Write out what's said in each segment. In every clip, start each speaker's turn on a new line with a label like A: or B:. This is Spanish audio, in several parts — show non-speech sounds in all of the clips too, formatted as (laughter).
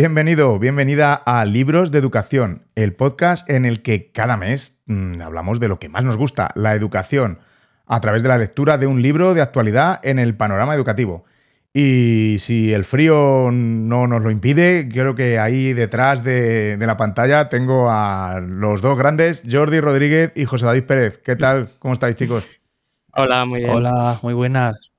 A: Bienvenido, bienvenida a Libros de Educación, el podcast en el que cada mes mmm, hablamos de lo que más nos gusta, la educación, a través de la lectura de un libro de actualidad en el panorama educativo. Y si el frío no nos lo impide, creo que ahí detrás de, de, la pantalla tengo a los dos grandes, Jordi Rodríguez y José David Pérez. ¿Qué tal? ¿Cómo estáis, chicos?
B: Hola, muy bien.
C: Hola, muy buenas.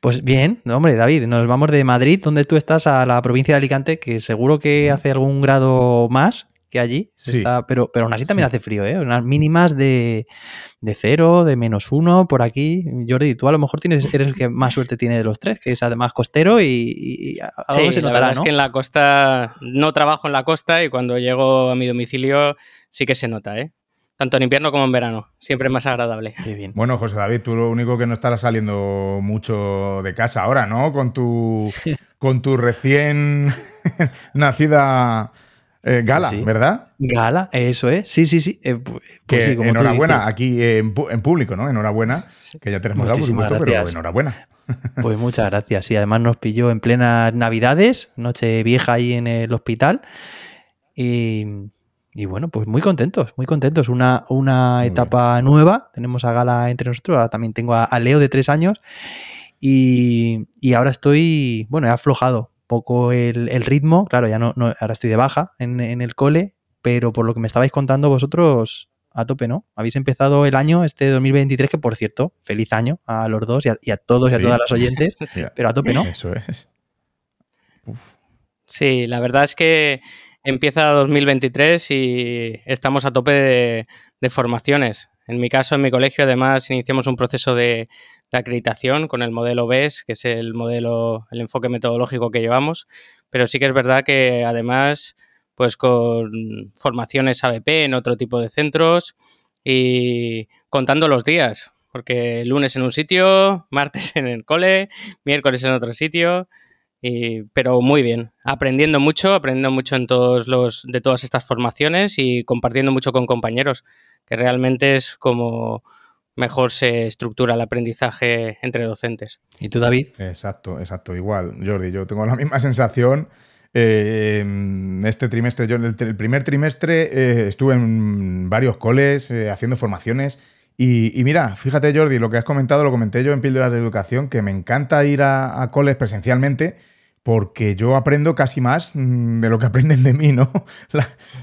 C: Pues bien, no, hombre, David, nos vamos de Madrid, donde tú estás, a la provincia de Alicante, que seguro que hace algún grado más que allí,
A: Sí.
C: está- pero, pero aún así también
A: Sí.
C: hace frío, ¿eh? Unas mínimas de, de cero, de menos uno, por aquí. Jordi, tú a lo mejor tienes, eres el que más suerte tiene de los tres, que es además costero y, y algo
B: Sí,
C: se
B: la
C: notará,
B: verdad
C: ¿no?
B: es que en la costa no trabajo en la costa y cuando llego a mi domicilio sí que se nota, ¿eh? Tanto en invierno como en verano. Siempre es más agradable.
C: Qué bien.
A: Bueno, José David, tú lo único que no estarás saliendo mucho de casa ahora, ¿no? Con tu, (laughs) con tu recién (laughs) nacida eh, gala,
C: Sí.
A: ¿verdad?
C: Gala, eso es. Sí, sí, sí. Eh, pu-
A: Que
C: pues sí, como
A: enhorabuena,
C: dices.
A: aquí en, pu- en público, ¿no? Enhorabuena, que ya tenemos dado, por supuesto, pero enhorabuena. (laughs)
C: Pues muchas gracias. Y además nos pilló en plenas navidades, noche vieja ahí en el hospital. Y, y bueno, pues muy contentos, muy contentos. Una, una
A: Muy
C: etapa nueva. Tenemos a Gala entre nosotros. Ahora también tengo a, a Leo de tres años. Y, y ahora estoy, bueno, he aflojado un poco el, el ritmo. Claro, ya no, no- ahora estoy de baja en, en el cole, pero por lo que me estabais contando vosotros, a tope, ¿no? Habéis empezado el año, este 2023, que por cierto, feliz año a los dos y a, y a todos y a todas las oyentes, (laughs)
B: Sí.
C: pero a tope, ¿no?
A: Eso es.
B: Sí, la verdad es que empieza 2023 y estamos a tope de, formaciones. En mi caso, en mi colegio, además, iniciamos un proceso de, de acreditación con el modelo BES, que es el modelo, el enfoque metodológico que llevamos. Pero sí que es verdad que además, pues con formaciones ABP en otro tipo de centros y contando los días, porque lunes en un sitio, (laughs) martes en el cole, miércoles en otro sitio. Y- pero muy bien, aprendiendo mucho, aprendiendo mucho en todos los, de todas estas formaciones y compartiendo mucho con compañeros, que realmente es como mejor se estructura el aprendizaje entre docentes.
C: ¿Y tú, David?
A: Exacto, exacto. Igual, Jordi, yo tengo la misma (laughs) sensación. Eh, este trimestre, yo el, el primer trimestre eh, estuve en varios coles eh, haciendo formaciones. Y, y mira, fíjate, Jordi, lo que has comentado, lo comenté yo en Píldoras de Educación, que me encanta ir a, a coles presencialmente porque yo aprendo casi más mm, de lo que (laughs) aprenden de mí, ¿no?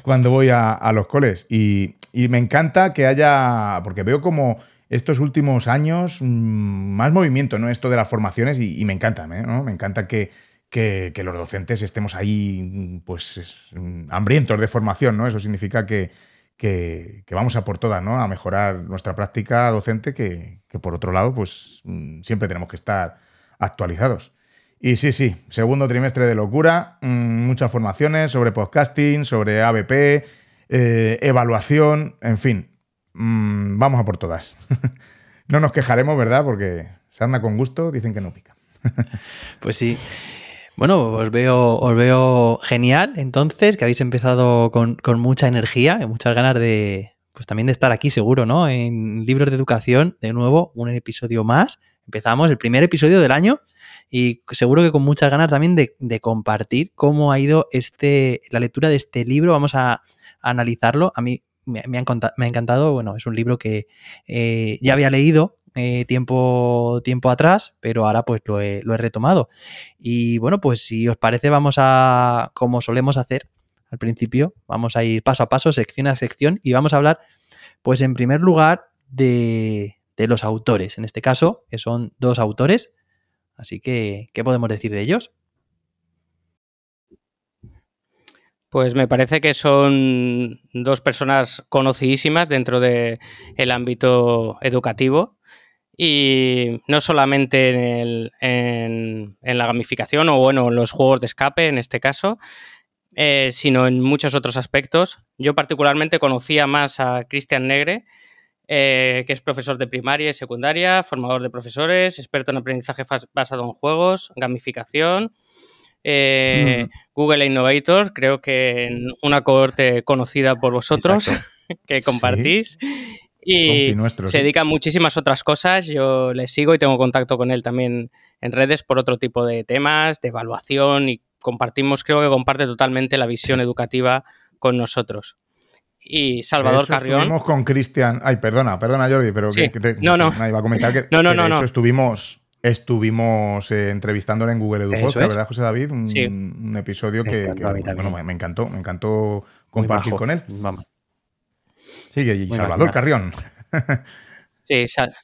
A: Cuando voy a, los coles. Y, me encanta que haya, porque veo como estos últimos años mm, más movimiento, ¿no? Esto de las formaciones y, me encanta, ¿eh? ¿no? Me encanta que, los docentes estemos ahí, mm, pues, es, hambrientos de formación, ¿no? Eso significa que, vamos a por todas, ¿no? A mejorar nuestra práctica docente, que, que por otro lado, pues, siempre tenemos que estar actualizados. Y sí, sí, segundo trimestre de locura, mm, muchas formaciones sobre podcasting, sobre ABP, eh, evaluación, en fin, mm, vamos a por todas. (laughs) no nos quejaremos, ¿verdad? Porque sarna con gusto dicen que no pica. (laughs)
C: Pues sí. Bueno, os veo, os veo genial, entonces, que habéis empezado con, con mucha energía y muchas ganas de, pues también de estar aquí, seguro, ¿no? En Libros de Educación, de nuevo, un episodio más. Empezamos el primer episodio del año y seguro que con muchas ganas también de, compartir cómo ha ido este, la lectura de este libro. Vamos a, analizarlo. A mí me ha encantado, bueno, es un libro que eh, ya había leído eh, tiempo, tiempo atrás, pero ahora pues lo he, lo he retomado. Y bueno, pues si os parece, vamos a, como solemos hacer al principio, vamos a ir paso a paso, sección a sección, y vamos a hablar, pues en primer lugar, de, de los autores. En este caso, que son dos autores. Así que, ¿qué podemos decir de ellos?
B: Pues me parece que son dos personas conocidísimas dentro del ámbito educativo y no solamente en, el- en- la gamificación o bueno, en los juegos de escape en este caso, eh, sino en muchos otros aspectos. Yo particularmente conocía más a Cristian Negre, eh, que es profesor de primaria y secundaria, formador de profesores, experto en aprendizaje basado en juegos, gamificación. eh,
C: Mm.
B: Google Innovator, creo que en una cohorte conocida por vosotros,
C: Exacto. (laughs)
B: que compartís. Y
A: nuestro,
B: se
A: sí.
B: dedica a muchísimas otras cosas. Yo le sigo y tengo contacto con él también en redes por otro tipo de temas, de evaluación y compartimos, creo que comparte totalmente la visión educativa con nosotros. Y Salvador
A: de hecho,
B: Carrión.
A: Estuvimos con Cristian. Ay, perdona, perdona, Jordi, pero
B: Sí.
A: que, que te,
B: No, no.
A: que- iba a comentar que, (laughs)
B: No, no,
A: que
B: no,
A: de hecho
B: no.
A: estuvimos, estuvimos eh, entrevistándole en Google Edu Podcast,
C: es.
A: ¿verdad, José David? Un,
B: Sí.
A: un episodio
C: Me
A: que, bueno, me, me encantó, me encantó compartir con él.
C: Vamos.
A: Sigue, y
C: Muy
A: Salvador. Carrión.
B: Sí, Sal-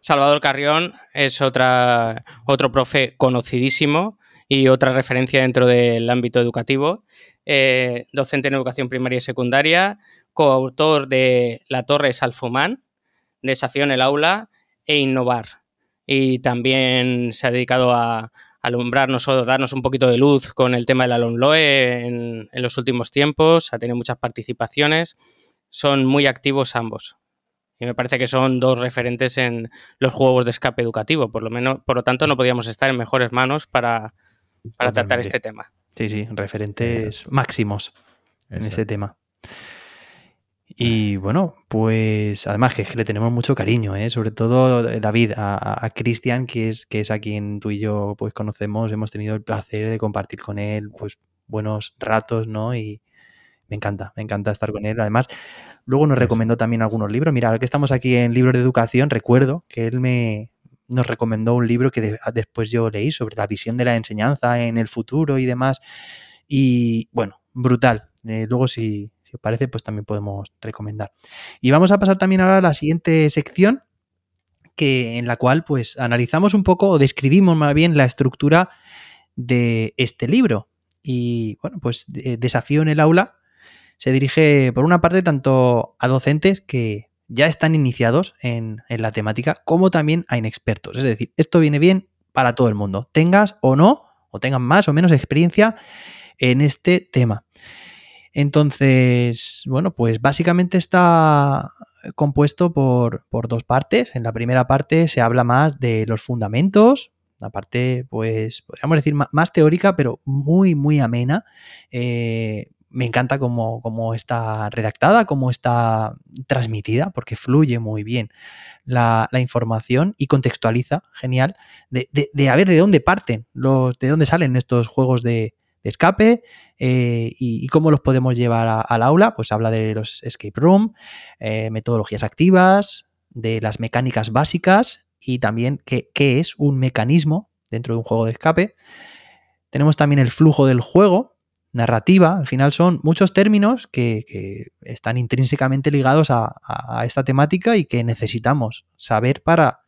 B: Salvador Carrión es otra, otro profe conocidísimo y otra referencia dentro del ámbito educativo. Eh, docente en educación primaria y secundaria, coautor de La Torre Salfumán, Desafío en el aula e Innovar. Y también se ha dedicado a alumbrarnos o darnos un poquito de luz con el tema del Alumloe en, en los últimos tiempos. Ha tenido muchas participaciones. Son muy activos ambos. Y me parece que son dos referentes en los juegos de escape educativo. Por lo menos, por lo tanto, no podíamos estar en mejores manos para, para tratar este tema.
C: Sí, sí, referentes máximos en este tema. Y bueno, pues además que, es que le tenemos mucho cariño, ¿eh? sobre todo eh, David, a, a- Cristian, que es, que es a quien tú y yo pues conocemos, hemos tenido el placer de compartir con él pues buenos ratos, ¿no? Y me encanta, me encanta estar con él. Además, luego nos recomendó también algunos libros. Mira, ahora que estamos aquí en libros de educación, recuerdo que él me nos recomendó un libro que de- después yo leí sobre la visión de la enseñanza en el futuro y demás. Y bueno, brutal. Eh, luego, si, os parece, pues también podemos recomendar. Y vamos a pasar también ahora a la siguiente sección, que, en la cual pues analizamos un poco o describimos más bien la estructura de este libro. Y bueno, pues de- Desafío en el aula se dirige por una parte tanto a docentes que ya están iniciados en, en la temática, como también a inexpertos. Es decir, esto viene bien para todo el mundo, tengas o no, o tengan más o menos experiencia en este tema. Entonces, bueno, pues básicamente está compuesto por, por dos partes. En la primera parte se habla más de los fundamentos, la parte, pues, podríamos decir más teórica, pero muy, muy amena. Eh, me encanta cómo, cómo está redactada, cómo está transmitida, porque fluye muy bien la, información y contextualiza, genial, de, de- de a ver de dónde parten, los, de dónde salen estos juegos de, escape eh, y, cómo los podemos llevar al aula. Pues habla de los escape room, eh, metodologías activas, de las mecánicas básicas y también qué, qué es un mecanismo dentro de un juego de escape. Tenemos también el flujo del juego, narrativa, al final son muchos términos que, están intrínsecamente ligados a, esta temática y que necesitamos saber para,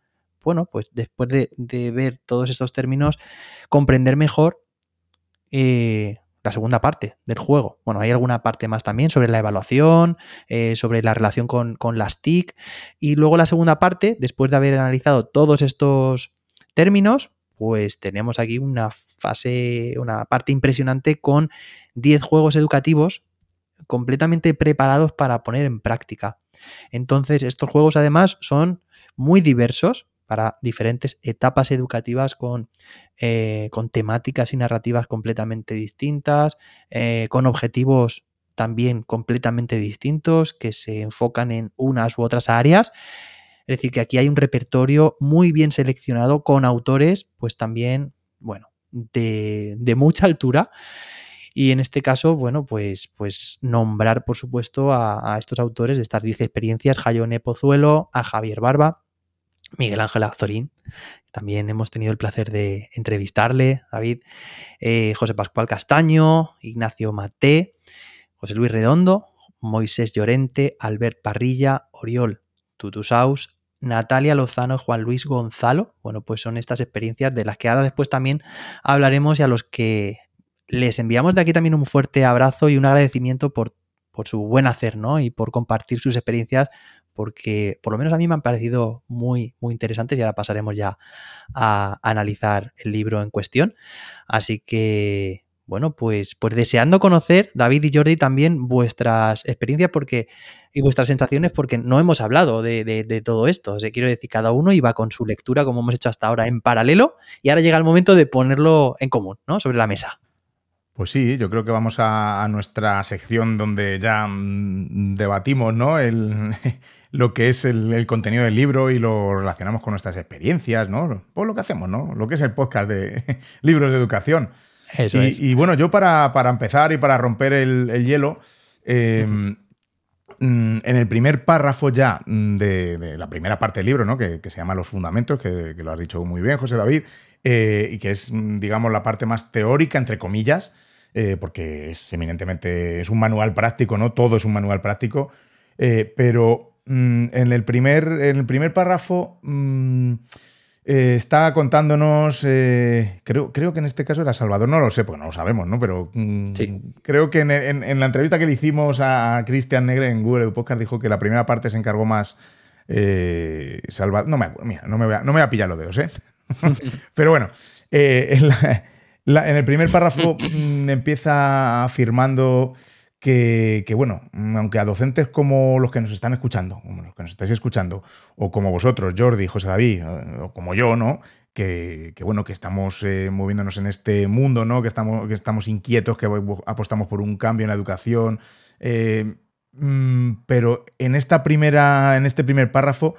C: bueno, pues después de, de ver todos estos términos, comprender mejor eh, la segunda parte del juego. Bueno, hay alguna parte más también sobre la evaluación, eh, sobre la relación con, con las TIC. Y luego la segunda parte, después de haber analizado todos estos términos, pues tenemos aquí una fase, una parte impresionante con 10 juegos educativos completamente preparados para poner en práctica. Entonces, estos juegos además son muy diversos para diferentes etapas educativas con, eh, con temáticas y narrativas completamente distintas, eh, con objetivos también completamente distintos que se enfocan en unas u otras áreas. Es decir, que aquí hay un repertorio muy bien seleccionado con autores, pues también, bueno, de, mucha altura. Y en este caso, bueno, pues, pues nombrar, por supuesto, a, a estos autores de estas 10 experiencias, Jayone Pozuelo, a Javier Barba, Miguel Ángel Azorín, también hemos tenido el placer de entrevistarle, David, eh, José Pascual Castaño, Ignacio Maté, José Luis Redondo, Moisés Llorente, Albert Parrilla, Oriol Tutusaus, Natalia Lozano Juan Luis Gonzalo. Bueno, pues son estas experiencias de las que ahora después también hablaremos y a los que les enviamos de aquí también un fuerte abrazo y un agradecimiento por, por su buen hacer, ¿no? Y por compartir sus experiencias, porque por lo menos a mí me han parecido muy, muy interesantes y ahora pasaremos ya a analizar el libro en cuestión. Así que, bueno, pues, pues deseando conocer, David y Jordi, también vuestras experiencias porque, y vuestras sensaciones, porque no hemos hablado de, todo esto. O sea, quiero decir, cada uno iba con su lectura, como hemos hecho hasta ahora, en paralelo, y ahora llega el momento de ponerlo en común, ¿no? Sobre la mesa.
A: Pues sí, yo creo que vamos a, a nuestra sección donde ya mm, debatimos ¿no? el, (laughs) lo que es el, el contenido del libro y lo relacionamos con nuestras experiencias, ¿no? Pues lo que hacemos, ¿no? Lo que es el podcast de (laughs) libros de educación. Y, bueno, yo para, empezar y para romper el, hielo, em, mm, en el primer párrafo ya de, la primera parte del libro, ¿no? que, se llama Los Fundamentos, que, lo has dicho muy bien, José David, eh, y que es, mm, digamos, la parte más teórica, entre comillas, eh, porque es eminentemente, es un manual práctico, ¿no? Todo es un manual práctico, eh, pero mm, en, el primer, en el primer párrafo... Eh, está contándonos, eh, creo, creo que en este caso era Salvador, no lo sé, porque no lo sabemos, ¿no? Pero mm, creo que en, la entrevista que le hicimos a Cristian Negre en Google Podcast dijo que la primera parte se encargó más eh, Salvador. No me mira, no me, voy a, no me voy a pillar los dedos, ¿eh? (laughs) Pero bueno, en, el primer párrafo mm, empieza afirmando que, bueno, aunque a docentes como los que nos están escuchando, como los que nos estáis escuchando, o como vosotros, Jordi, José David, eh, o como yo, ¿no? Que, bueno, que estamos eh, moviéndonos en este mundo, ¿no? Que estamos, que estamos inquietos, que apostamos por un cambio en la educación. Eh, mm, pero en esta primera, en este primer párrafo,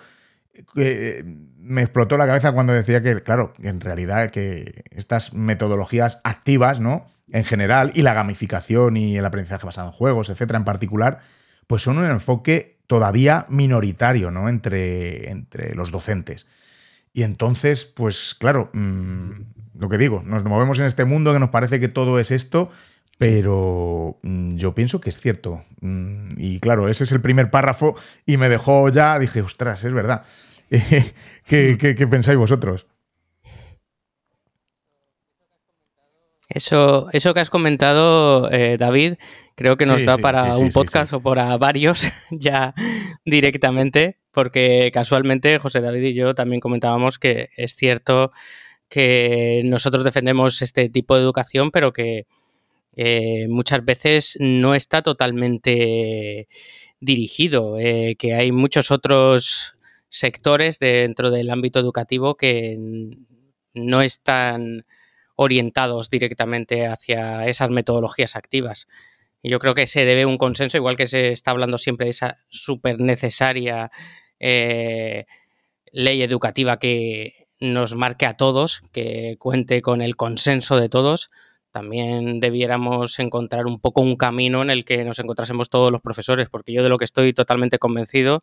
A: me explotó la cabeza cuando decía que, claro, en realidad que estas metodologías activas, ¿no? En general y la gamificación y el aprendizaje basado en juegos, etcétera, en particular, pues son un enfoque todavía minoritario ¿no? entre, entre los docentes. Y entonces, pues claro, mm, lo que digo, nos movemos en este mundo que nos parece que todo es esto, pero mm, yo pienso que es cierto. Mm, y claro, ese es el primer párrafo y me dejó ya, dije, ostras, es verdad. (laughs) ¿Qué, qué pensáis vosotros?
B: Eso, eso que has comentado, eh, David, creo que nos da para un podcast o para varios (laughs) ya directamente, porque casualmente José David y yo también comentábamos que es cierto que nosotros defendemos este tipo de educación, pero que eh, muchas veces no está totalmente dirigido, eh, que hay muchos otros sectores dentro del ámbito educativo que no están orientados directamente hacia esas metodologías activas. Y yo creo que se debe un consenso, igual que se está hablando siempre de esa súper necesaria eh, ley educativa que nos marque a todos, que cuente con el consenso de todos, también debiéramos encontrar un poco un camino en el que nos encontrásemos todos los profesores, porque yo de lo que estoy totalmente convencido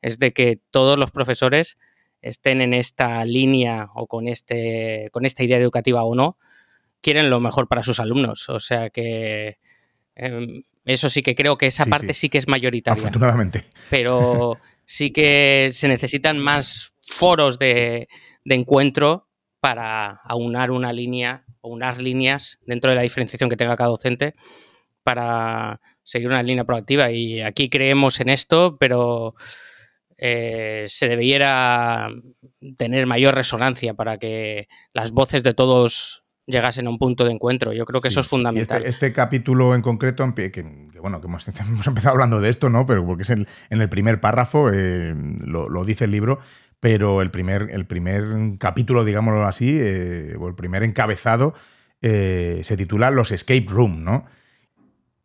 B: es de que todos los profesores estén en esta línea o con, este, con esta idea educativa o no, quieren lo mejor para sus alumnos. O sea que em, eso sí que creo que esa parte sí. que es mayoritaria.
A: Afortunadamente.
B: Pero sí que se necesitan más foros de, de encuentro para aunar una línea o unas líneas dentro de la diferenciación que tenga cada docente para seguir una línea proactiva. Y aquí creemos en esto, pero eh, se debiera tener mayor resonancia para que las voces de todos llegasen a un punto de encuentro. Yo creo que eso es este, fundamental.
A: Este, capítulo en concreto, que, bueno, que (laughs) hemos, empezado hablando de esto, ¿no? Pero porque es en, el primer párrafo, eh, lo, dice el libro, pero el primer, el primer capítulo, digámoslo así, eh, o el primer encabezado, se titula Los Escape Room, ¿no?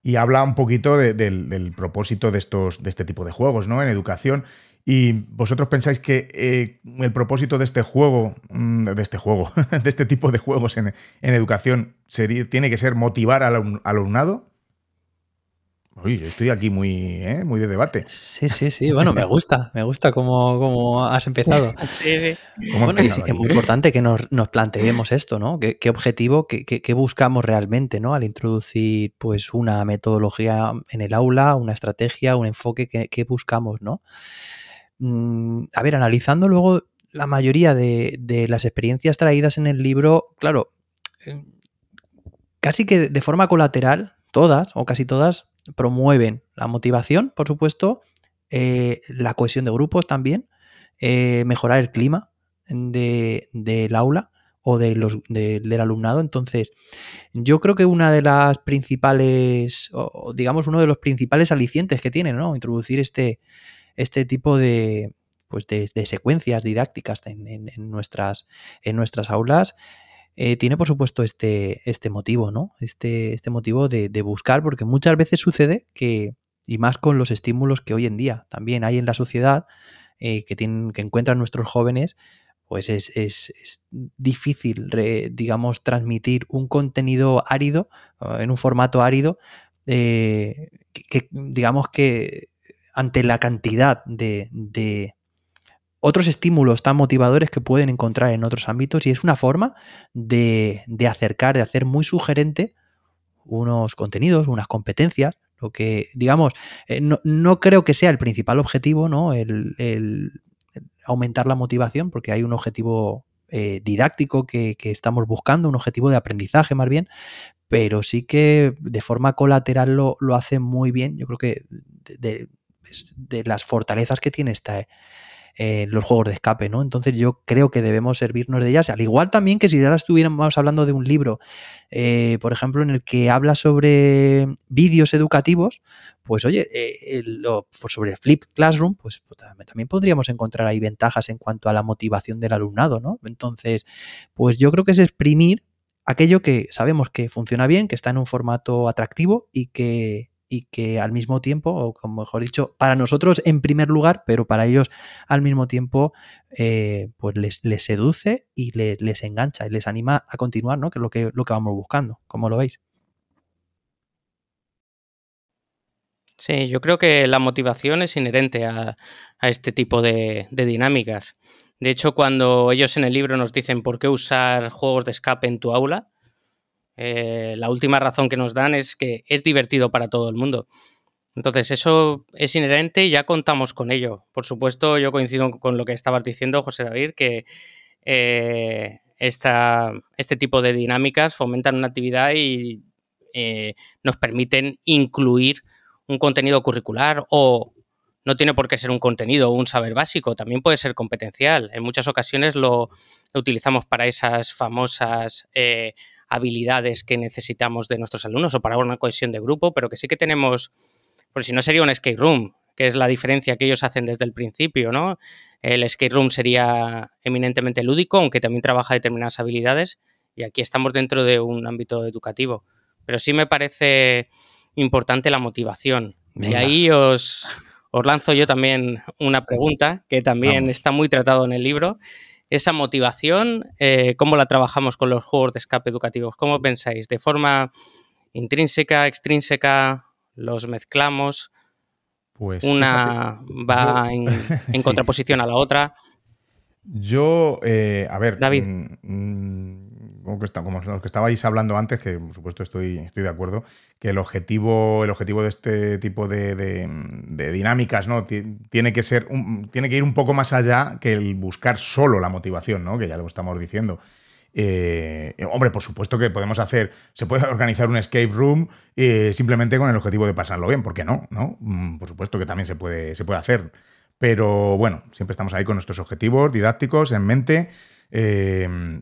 A: Y habla un poquito del, del, propósito de, estos, de este tipo de juegos, ¿no? En educación. ¿Y vosotros pensáis que eh, el propósito de este juego, mm, de este juego, (laughs) de este tipo de juegos en, educación, sería, tiene que ser motivar al alumnado? Uy, estoy aquí muy, ¿eh? muy de debate.
C: Sí, sí, sí. Bueno, me gusta, me gusta cómo, has empezado. (laughs) Sí, sí. Bueno, es, muy importante que nos, planteemos esto, ¿no? ¿Qué, objetivo, qué, buscamos realmente, ¿no? Al introducir, pues, una metodología en el aula, una estrategia, un enfoque, ¿qué, buscamos, ¿no? Mm, a ver, analizando luego la mayoría de, las experiencias traídas en el libro, claro, eh, casi que de forma colateral, todas o casi todas promueven la motivación, por supuesto, eh, la cohesión de grupos también, eh, mejorar el clima del aula o de los, del alumnado. Entonces, yo creo que una de las principales, o digamos, uno de los principales alicientes que tiene, ¿no? Introducir este, este tipo de, pues de, secuencias didácticas en, nuestras, en nuestras aulas, eh, tiene por supuesto este, este motivo, ¿no? Este, este motivo de, buscar, porque muchas veces sucede que, y más con los estímulos que hoy en día también hay en la sociedad, eh, que, tienen, que encuentran nuestros jóvenes, pues es, difícil, digamos, transmitir un contenido árido, en un formato árido, eh, que, digamos que ante la cantidad de, otros estímulos tan motivadores que pueden encontrar en otros ámbitos y es una forma de, acercar, de hacer muy sugerente unos contenidos, unas competencias, lo que, digamos, eh, no, creo que sea el principal objetivo, ¿no? El, aumentar la motivación, porque hay un objetivo eh, didáctico que, estamos buscando, un objetivo de aprendizaje más bien, pero sí que de forma colateral lo, lo hace muy bien. Yo creo que las fortalezas que tiene esta, eh, los juegos de escape, ¿no? Entonces yo creo que debemos servirnos de ellas, al igual también que si ahora estuviéramos hablando de un libro, eh, por ejemplo, en el que habla sobre vídeos educativos, pues oye, eh, pues sobre Flip Classroom, pues, pues también podríamos encontrar ahí ventajas en cuanto a la motivación del alumnado, ¿no? Entonces, pues yo creo que es exprimir aquello que sabemos que funciona bien, que está en un formato atractivo y que y que al mismo tiempo, o como mejor dicho, para nosotros en primer lugar, pero para ellos al mismo tiempo, eh, pues les, seduce y les, engancha y les anima a continuar, ¿no? Que es lo que, lo que vamos buscando, como lo veis.
B: Sí, yo creo que la motivación es inherente a, este tipo de, dinámicas. De hecho, cuando ellos en el libro nos dicen por qué usar juegos de escape en tu aula, eh, la última razón que nos dan es que es divertido para todo el mundo. Entonces, eso es inherente y ya contamos con ello. Por supuesto, yo coincido con lo que estabas diciendo, José David, que eh, este tipo de dinámicas fomentan una actividad y eh, nos permiten incluir un contenido curricular o no tiene por qué ser un contenido o un saber básico, también puede ser competencial. En muchas ocasiones lo, utilizamos para esas famosas habilidades que necesitamos de nuestros alumnos o para una cohesión de grupo, pero que sí que tenemos, por si no sería un skate room, que es la diferencia que ellos hacen desde el principio, ¿no? El skate room sería eminentemente lúdico, aunque también trabaja determinadas habilidades, y aquí estamos dentro de un ámbito educativo. Pero sí me parece importante la motivación. Y ahí os, os lanzo yo también una pregunta que también está muy tratado en el libro, esa motivación, eh, ¿cómo la trabajamos con los juegos de escape educativos? ¿Cómo pensáis? ¿De forma intrínseca, extrínseca? ¿Los mezclamos? Pues una va en, (laughs) contraposición a la otra.
A: Yo, eh, a ver, David. Mm, mm, como, que está, como lo que estabais hablando antes, que por supuesto estoy, estoy de acuerdo, que el objetivo, el objetivo de este tipo de, dinámicas ¿no? tiene, que ser tiene que ir un poco más allá que el buscar solo la motivación, ¿no? que ya lo estamos diciendo. Eh, hombre, por supuesto que podemos hacer, se puede organizar un escape room eh, simplemente con el objetivo de pasarlo bien, ¿por qué no? ¿no? Mm, por supuesto que también se puede, se puede hacer. Pero bueno, siempre estamos ahí con nuestros objetivos didácticos en mente. Eh,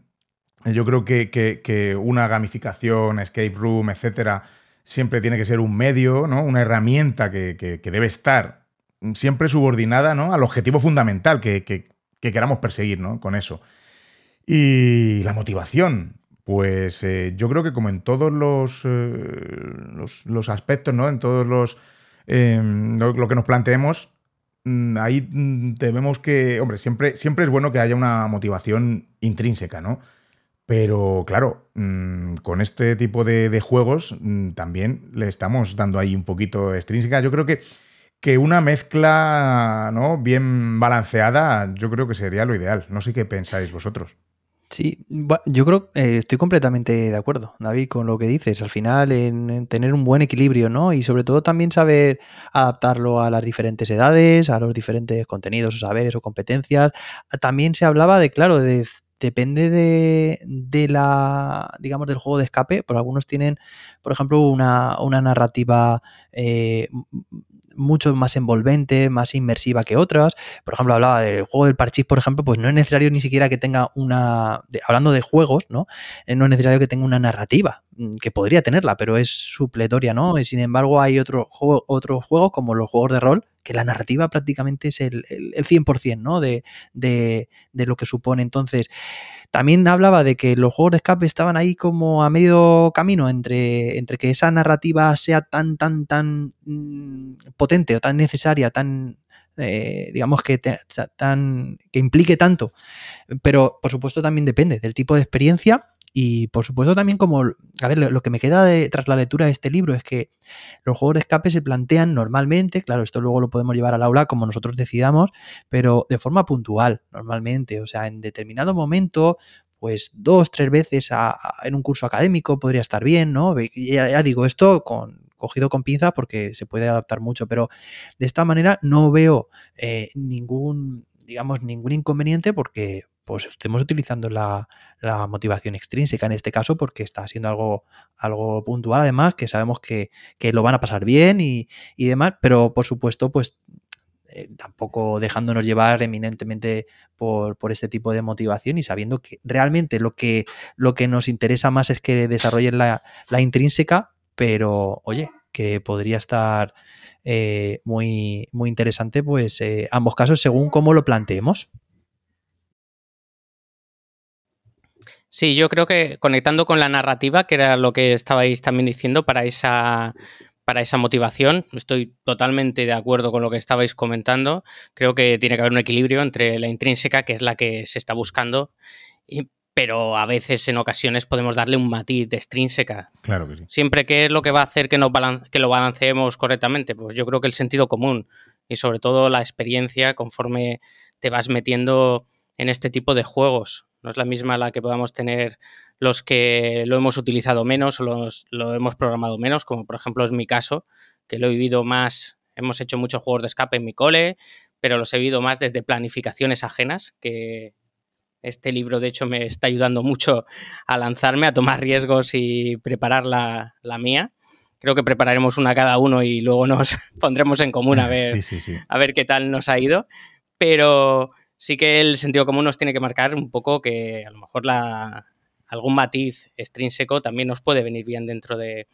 A: yo creo que, una gamificación, escape room, etcétera, siempre tiene que ser un medio, ¿no? Una herramienta que, debe estar siempre subordinada ¿no? al objetivo fundamental que, queramos perseguir ¿no? con eso. Y la motivación, pues eh, yo creo que como en todos los, eh, los, aspectos, ¿no? En todos los. Em, lo, que nos planteemos, mm, ahí mm, debemos que. Hombre, siempre, siempre es bueno que haya una motivación intrínseca, ¿no? Pero claro, mm, con este tipo de, juegos mm, también le estamos dando ahí un poquito extrínseca. Yo creo que, que una mezcla ¿no? bien balanceada, yo creo que sería lo ideal. No sé qué pensáis vosotros.
C: Sí, yo creo, eh, estoy completamente de acuerdo, David, con lo que dices. Al final, en, tener un buen equilibrio, ¿no? Y sobre todo también saber adaptarlo a las diferentes edades, a los diferentes contenidos o saberes o competencias. También se hablaba de, claro, de depende de, la, digamos, del juego de escape, pero algunos tienen, por ejemplo, una, narrativa eh, mucho más envolvente, más inmersiva que otras. Por ejemplo, hablaba del juego del parchís, por ejemplo, pues no es necesario ni siquiera que tenga una, hablando de juegos, ¿no? Eh, no es necesario que tenga una narrativa, mm, que podría tenerla, pero es supletoria, ¿no? Y sin embargo, hay otro juego, otros juegos como los juegos de rol, que la narrativa prácticamente es el, el, 100%, ¿no? De, de, de lo que supone. Entonces, también hablaba de que los juegos de escape estaban ahí como a medio camino entre, entre que esa narrativa sea tan, tan, tan mm, potente o tan necesaria, tan eh, digamos, que, tan, que implique tanto. Pero, por supuesto, también depende del tipo de experiencia y por supuesto también como, a ver, lo, que me queda tras la lectura de este libro es que los juegos de escape se plantean normalmente, claro, esto luego lo podemos llevar al aula como nosotros decidamos, pero de forma puntual, normalmente, o sea, en determinado momento, pues dos, tres veces en un curso académico podría estar bien, ¿no? Ya, ya digo, esto con, cogido con pinza porque se puede adaptar mucho, pero de esta manera no veo eh, ningún, digamos, ningún inconveniente porque pues estemos utilizando la, motivación extrínseca en este caso porque está siendo algo, algo puntual además, que sabemos que, lo van a pasar bien y, demás, pero por supuesto pues eh, tampoco dejándonos llevar eminentemente por, este tipo de motivación y sabiendo que realmente lo que, lo que nos interesa más es que desarrollen la, intrínseca, pero oye, que podría estar eh, muy, muy interesante pues eh, ambos casos según cómo lo planteemos.
B: Sí, yo creo que conectando con la narrativa, que era lo que estabais también diciendo para esa, para esa motivación, estoy totalmente de acuerdo con lo que estabais comentando. Creo que tiene que haber un equilibrio entre la intrínseca, que es la que se está buscando, pero a veces en ocasiones podemos darle un matiz de extrínseca.
A: Claro que sí.
B: Siempre que es lo que va a hacer que, nos que lo balanceemos correctamente, pues yo creo que el sentido común y sobre todo la experiencia conforme te vas metiendo en este tipo de juegos. No es la misma la que podamos tener los que lo hemos utilizado menos o los, lo hemos programado menos, como por ejemplo es mi caso, que lo he vivido más, hemos hecho muchos juegos de escape en mi cole, pero los he vivido más desde planificaciones ajenas, que este libro de hecho me está ayudando mucho a lanzarme, a tomar riesgos y preparar la, la mía. Creo que prepararemos una cada uno y luego nos (laughs) pondremos en común a (laughs) ver, A ver qué tal nos ha ido. Pero sí que el sentido común nos tiene que marcar un poco que a lo mejor la, algún matiz extrínseco también nos puede venir bien dentro de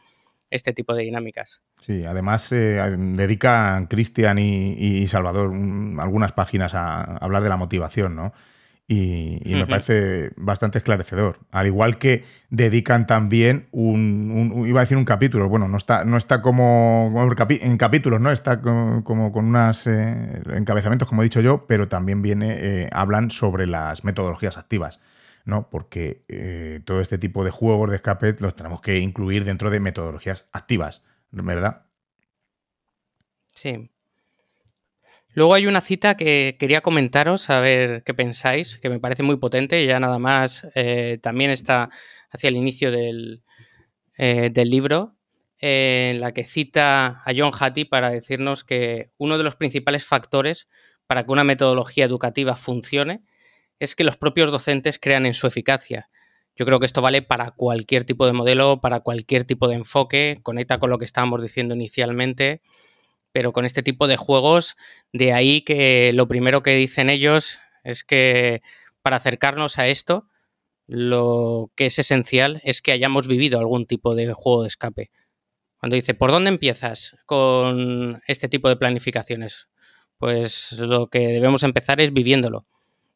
B: este tipo de dinámicas.
A: Sí, además eh, dedican Cristian y, Salvador algunas páginas a, hablar de la motivación, ¿no? Y, me parece bastante esclarecedor. Al igual que dedican también un, iba a decir un capítulo, bueno, no está, no está como, en capítulos, ¿no? Está como, con unos eh, encabezamientos, como he dicho yo, pero también viene, eh, hablan sobre las metodologías activas. ¿no? Porque eh, todo este tipo de juegos de escape los tenemos que incluir dentro de metodologías activas, ¿verdad?
B: Sí. Luego hay una cita que quería comentaros, a ver qué pensáis, que me parece muy potente, ya nada más eh, también está hacia el inicio del, eh, del libro, en la que cita a John Hattie para decirnos que uno de los principales factores para que una metodología educativa funcione es que los propios docentes crean en su eficacia. Yo creo que esto vale para cualquier tipo de modelo, para cualquier tipo de enfoque, conecta con lo que estábamos diciendo inicialmente pero con este tipo de juegos, de ahí que lo primero que dicen ellos es que para acercarnos a esto, lo que es esencial es que hayamos vivido algún tipo de juego de escape. Cuando dice, ¿por dónde empiezas con este tipo de planificaciones? Pues lo que debemos empezar es viviéndolo,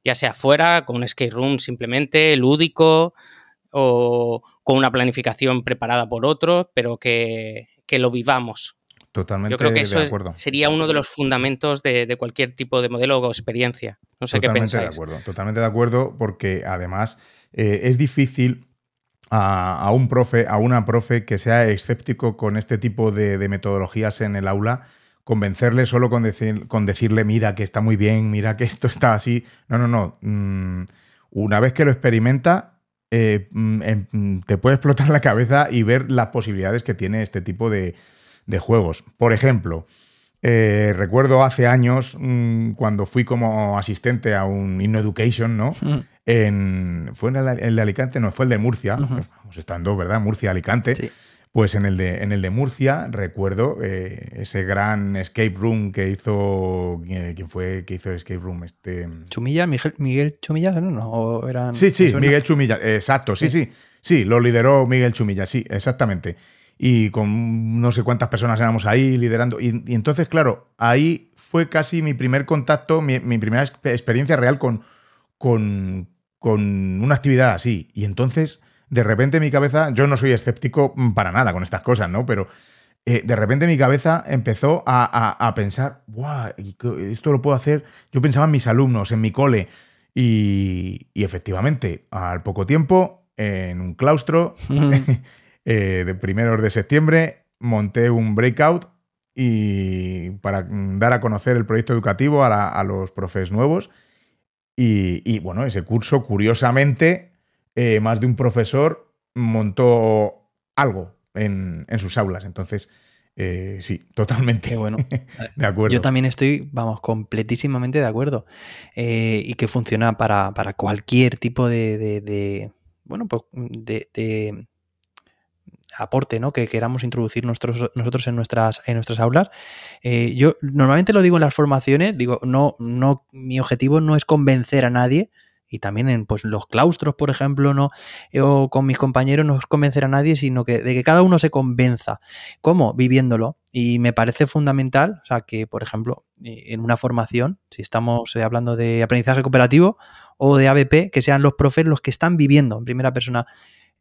B: ya sea fuera, con un escape room simplemente, lúdico, o con una planificación preparada por otro, pero que, que lo vivamos,
A: Totalmente
B: Yo creo que
A: eso
B: sería uno de los fundamentos de, cualquier tipo de modelo o experiencia. No sé qué pensáis.
A: De acuerdo, totalmente de acuerdo, porque además eh, es difícil a, un profe, a una profe que sea escéptico con este tipo de, metodologías en el aula, convencerle solo con, decir, con decirle, mira, que está muy bien, mira que esto está así. No, no, no. Mm, una vez que lo experimenta, eh, mm, em, te puede explotar la cabeza y ver las posibilidades que tiene este tipo de, de juegos. Por ejemplo, eh, recuerdo hace años mm, cuando fui como asistente a un InnoEducation, ¿no? Mm. En, ¿Fue en el, de Alicante? No, fue el de Murcia. Vamos estando, ¿verdad? Murcia, Alicante. Pues en el, de, en el de Murcia recuerdo eh, ese gran escape room que hizo. ¿Quién fue que hizo escape room? Este...
C: Chumilla, Miguel, Miguel Chumilla, ¿no? ¿O eran,
A: sí, sí, Miguel Chumilla, exacto, sí, sí, sí, lo lideró Miguel Chumilla, sí, exactamente y con no sé cuántas personas éramos ahí liderando. Y, entonces, claro, ahí fue casi mi primer contacto, mi, primera experiencia real con, con, una actividad así. Y entonces, de repente, en mi cabeza, yo no soy escéptico para nada con estas cosas, ¿no? Pero eh, de repente mi cabeza empezó a, pensar, esto lo puedo hacer. Yo pensaba en mis alumnos, en mi cole. Y, efectivamente, al poco tiempo, en un claustro, (laughs) eh, de primeros de septiembre, monté un breakout y para dar a conocer el proyecto educativo a, los profes nuevos. Y, bueno, ese curso, curiosamente, eh, más de un profesor montó algo en, sus aulas. Entonces, eh, sí, (laughs) totalmente.
C: bueno. (laughs)
A: de acuerdo.
C: Yo también estoy, vamos, completísimamente de acuerdo. Eh, y que funciona para, cualquier tipo de, bueno, pues de, aporte ¿no? que queramos introducir nosotros, nosotros en nuestras, en nuestras aulas. Eh, yo normalmente lo digo en las formaciones, digo, no, no, mi objetivo no es convencer a nadie, y también en pues, los claustros, por ejemplo, no, o con mis compañeros no es convencer a nadie, sino que de que cada uno se convenza. ¿Cómo? Viviéndolo. Y me parece fundamental, o sea, que, por ejemplo, en una formación, si estamos eh, hablando de aprendizaje cooperativo o de ABP, que sean los profes los que están viviendo en primera persona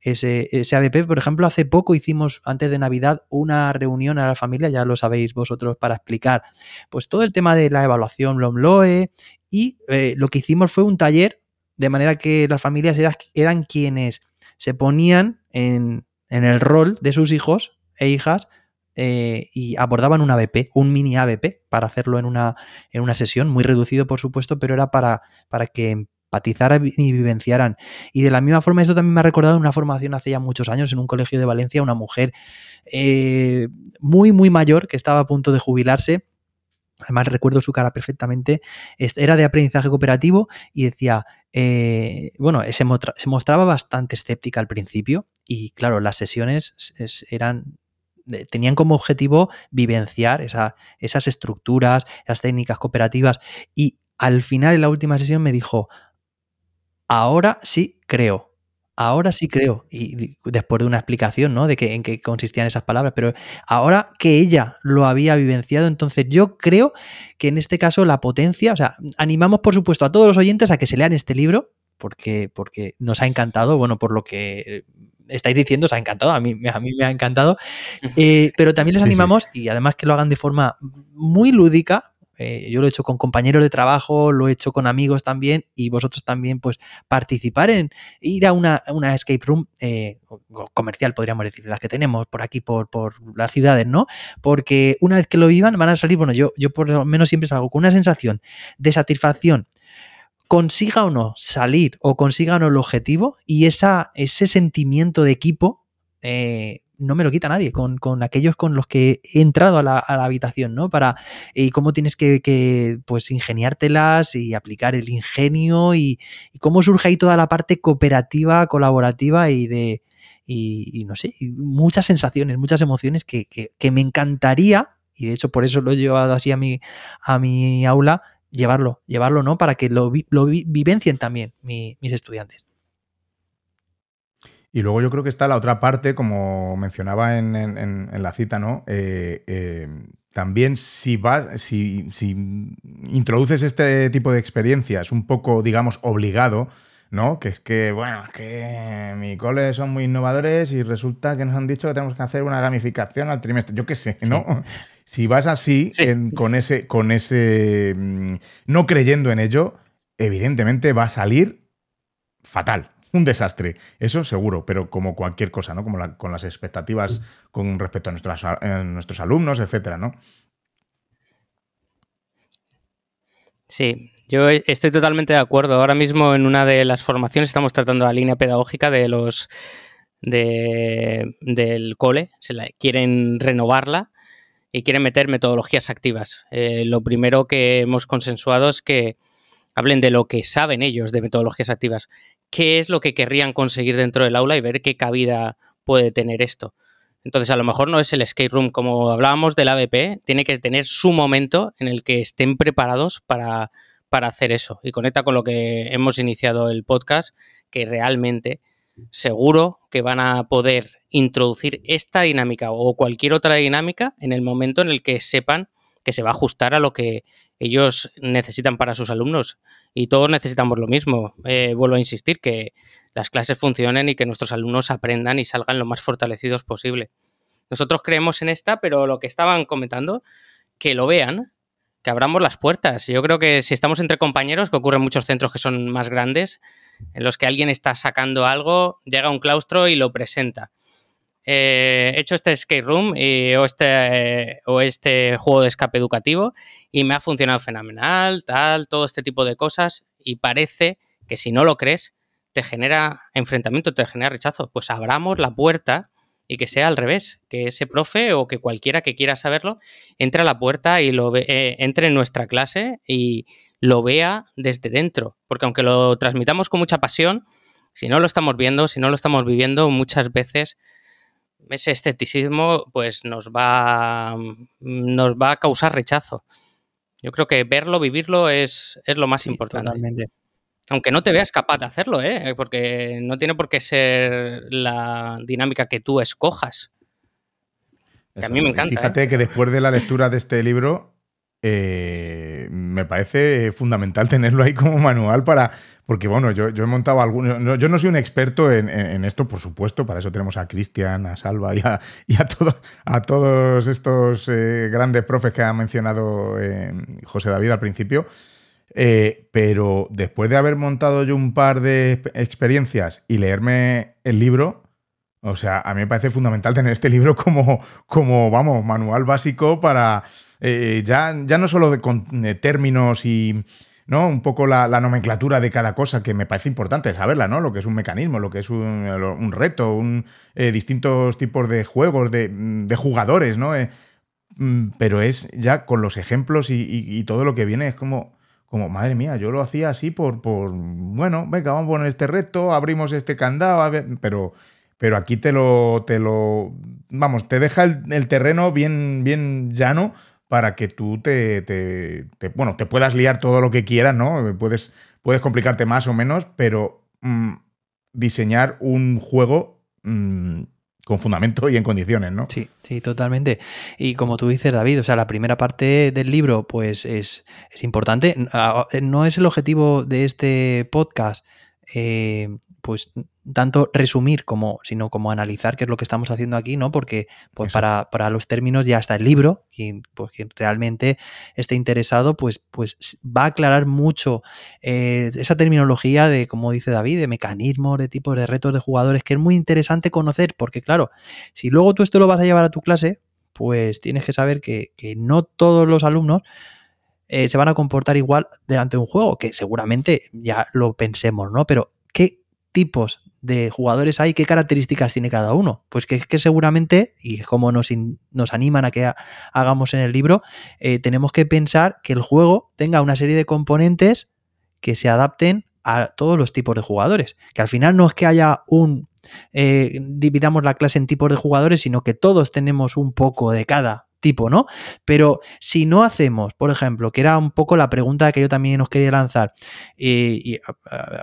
C: ese, ABP. Por ejemplo, hace poco hicimos, antes de Navidad, una reunión a la familia, ya lo sabéis vosotros, para explicar pues todo el tema de la evaluación LOMLOE y eh, lo que hicimos fue un taller de manera que las familias eran, quienes se ponían en, el rol de sus hijos e hijas eh, y abordaban un ABP, un mini ABP, para hacerlo en una, en una sesión, muy reducido por supuesto, pero era para, para que empatizaran y vivenciaran. Y de la misma forma, esto también me ha recordado una formación hace ya muchos años en un colegio de Valencia, una mujer eh, muy, muy mayor que estaba a punto de jubilarse. Además recuerdo su cara perfectamente, era de aprendizaje cooperativo y decía, eh, bueno, se, mostraba bastante escéptica al principio y claro, las sesiones eran tenían como objetivo vivenciar esas estructuras, esas técnicas cooperativas. Y al final en la última sesión me dijo, ahora sí creo, Ahora sí creo, y después de una explicación, ¿no? De que, en qué consistían esas palabras, pero ahora que ella lo había vivenciado, entonces yo creo que en este caso la potencia, o sea, animamos por supuesto a todos los oyentes a que se lean este libro, porque, porque nos ha encantado, bueno, por lo que estáis diciendo, os ha encantado, a mí, a mí me ha encantado, eh, pero también les animamos, y además que lo hagan de forma muy lúdica, eh, yo lo he hecho con compañeros de trabajo, lo he hecho con amigos también y vosotros también, pues participar en ir a una, escape room eh, comercial, podríamos decir, las que tenemos por aquí, por, las ciudades, ¿no? Porque una vez que lo vivan van a salir, bueno, yo, yo por lo menos siempre salgo con una sensación de satisfacción consiga o no salir o consiga o no el objetivo y esa, ese sentimiento de equipo eh, no me lo quita nadie, con, aquellos con los que he entrado a la, habitación, ¿no? Para, y cómo tienes que, pues, ingeniártelas y aplicar el ingenio y, cómo surge ahí toda la parte cooperativa, colaborativa y de, y, no sé, muchas sensaciones, muchas emociones que, me encantaría, y de hecho por eso lo he llevado así a mi, a mi aula, llevarlo, llevarlo, ¿no? Para que lo, lo vivencien también mis estudiantes.
A: Y luego yo creo que está la otra parte, como mencionaba en, la cita, ¿no? Eh, eh, también si vas, si, introduces este tipo de experiencias un poco, digamos, obligado, ¿no? Que es que, bueno, es que mi cole son muy innovadores y resulta que nos han dicho que tenemos que hacer una gamificación al trimestre. Yo qué sé, ¿no? (laughs) Si vas así, con ese, con ese, mm, no creyendo en ello, evidentemente va a salir fatal un desastre. Eso seguro, pero como cualquier cosa, ¿no? Como con las expectativas con respecto a nuestros, nuestros alumnos, etcétera, ¿no?
B: Sí, yo estoy totalmente de acuerdo. Ahora mismo en una de las formaciones estamos tratando la línea pedagógica de los de, del cole. La, quieren renovarla y quieren meter metodologías activas. Eh, lo primero que hemos consensuado es que hablen de lo que saben ellos de metodologías activas, qué es lo que querrían conseguir dentro del aula y ver qué cabida puede tener esto. Entonces, a lo mejor no es el escape room, como hablábamos del ABP, tiene que tener su momento en el que estén preparados para, para hacer eso. Y conecta con lo que hemos iniciado el podcast, que realmente seguro que van a poder introducir esta dinámica o cualquier otra dinámica en el momento en el que sepan que se va a ajustar a lo que ellos necesitan para sus alumnos y todos necesitamos lo mismo. Eh, vuelvo a insistir que las clases funcionen y que nuestros alumnos aprendan y salgan lo más fortalecidos posible. nosotros creemos en esta, pero lo que estaban comentando, que lo vean, que abramos las puertas. Yo creo que si estamos entre compañeros, que ocurre en muchos centros que son más grandes, en los que alguien está sacando algo, llega a un claustro y lo presenta. Eh, he hecho este escape room o, este, o este juego de escape educativo y me ha funcionado fenomenal, tal, todo este tipo de cosas y parece que si no lo crees, te genera enfrentamiento, te genera rechazo. Pues abramos la puerta y que sea al revés, que ese profe o que cualquiera que quiera saberlo entre a la puerta y lo ve, eh, entre en nuestra clase y lo vea desde dentro, porque aunque lo transmitamos con mucha pasión, si no lo estamos viendo, si no lo estamos viviendo, muchas veces ese escepticismo pues nos va nos va a causar rechazo. Yo creo que verlo, vivirlo es, es lo más importante. Totalmente. Aunque no te veas capaz de hacerlo, ¿eh? porque no tiene por qué ser la dinámica que tú escojas. a mí me encanta.
A: Fíjate
B: ¿eh?
A: que después de la lectura de este libro, eh, me parece fundamental (laughs) tenerlo ahí como manual para. Porque, bueno, yo, he montado algunos. yo no soy un experto en, esto, por supuesto, para eso tenemos a Cristian, a Salva y a, (laughs) a todos estos grandes profes que ha mencionado José David al principio. Eh, pero después de haber montado yo un par de experiencias y leerme el libro, o sea, a mí me parece fundamental tener este libro como, como vamos, manual básico para eh, ya, ya no solo de, términos y ¿no? un poco la, nomenclatura de cada cosa, que me parece importante saberla, ¿no? Lo que es un mecanismo, lo que es un, reto, un, eh, distintos tipos de juegos, de, de jugadores, ¿no? Mm, pero es ya con los ejemplos y todo lo que viene, es como como, madre mía, yo lo hacía así por, por, bueno, venga, vamos a poner este reto, abrimos este candado, pero, pero aquí te lo, te lo, vamos, te deja el, terreno bien, bien llano para que tú te, te, bueno, te puedas liar todo lo que quieras, ¿no? Puedes, puedes complicarte más o menos, pero mm, diseñar un juego mm, con fundamento y en condiciones, ¿no?
C: Sí, sí, totalmente. Y como tú dices, David, o sea, la primera parte del libro, pues es, es importante. No es el objetivo de este podcast eh, pues tanto resumir como, sino como analizar qué es lo que estamos haciendo aquí, ¿no? Porque pues para, los términos ya está el libro, quien, pues, quien realmente esté interesado, pues, pues va a aclarar mucho eh, esa terminología de, como dice David, de mecanismos, de tipos de retos de jugadores, que es muy interesante conocer, porque claro, si luego tú esto lo vas a llevar a tu clase, pues tienes que saber que, no todos los alumnos eh, se van a comportar igual delante de un juego, que seguramente ya lo pensemos, ¿no? Pero ¿qué tipos de jugadores hay, qué características tiene cada uno. Pues que, que seguramente, y como nos, nos, animan a que hagamos en el libro, eh, tenemos que pensar que el juego tenga una serie de componentes que se adapten a todos los tipos de jugadores. Que al final no es que haya un... Eh, dividamos la clase en tipos de jugadores, sino que todos tenemos un poco de cada tipo, ¿no? Pero si no hacemos, por ejemplo, que era un poco la pregunta que yo también os quería lanzar, y,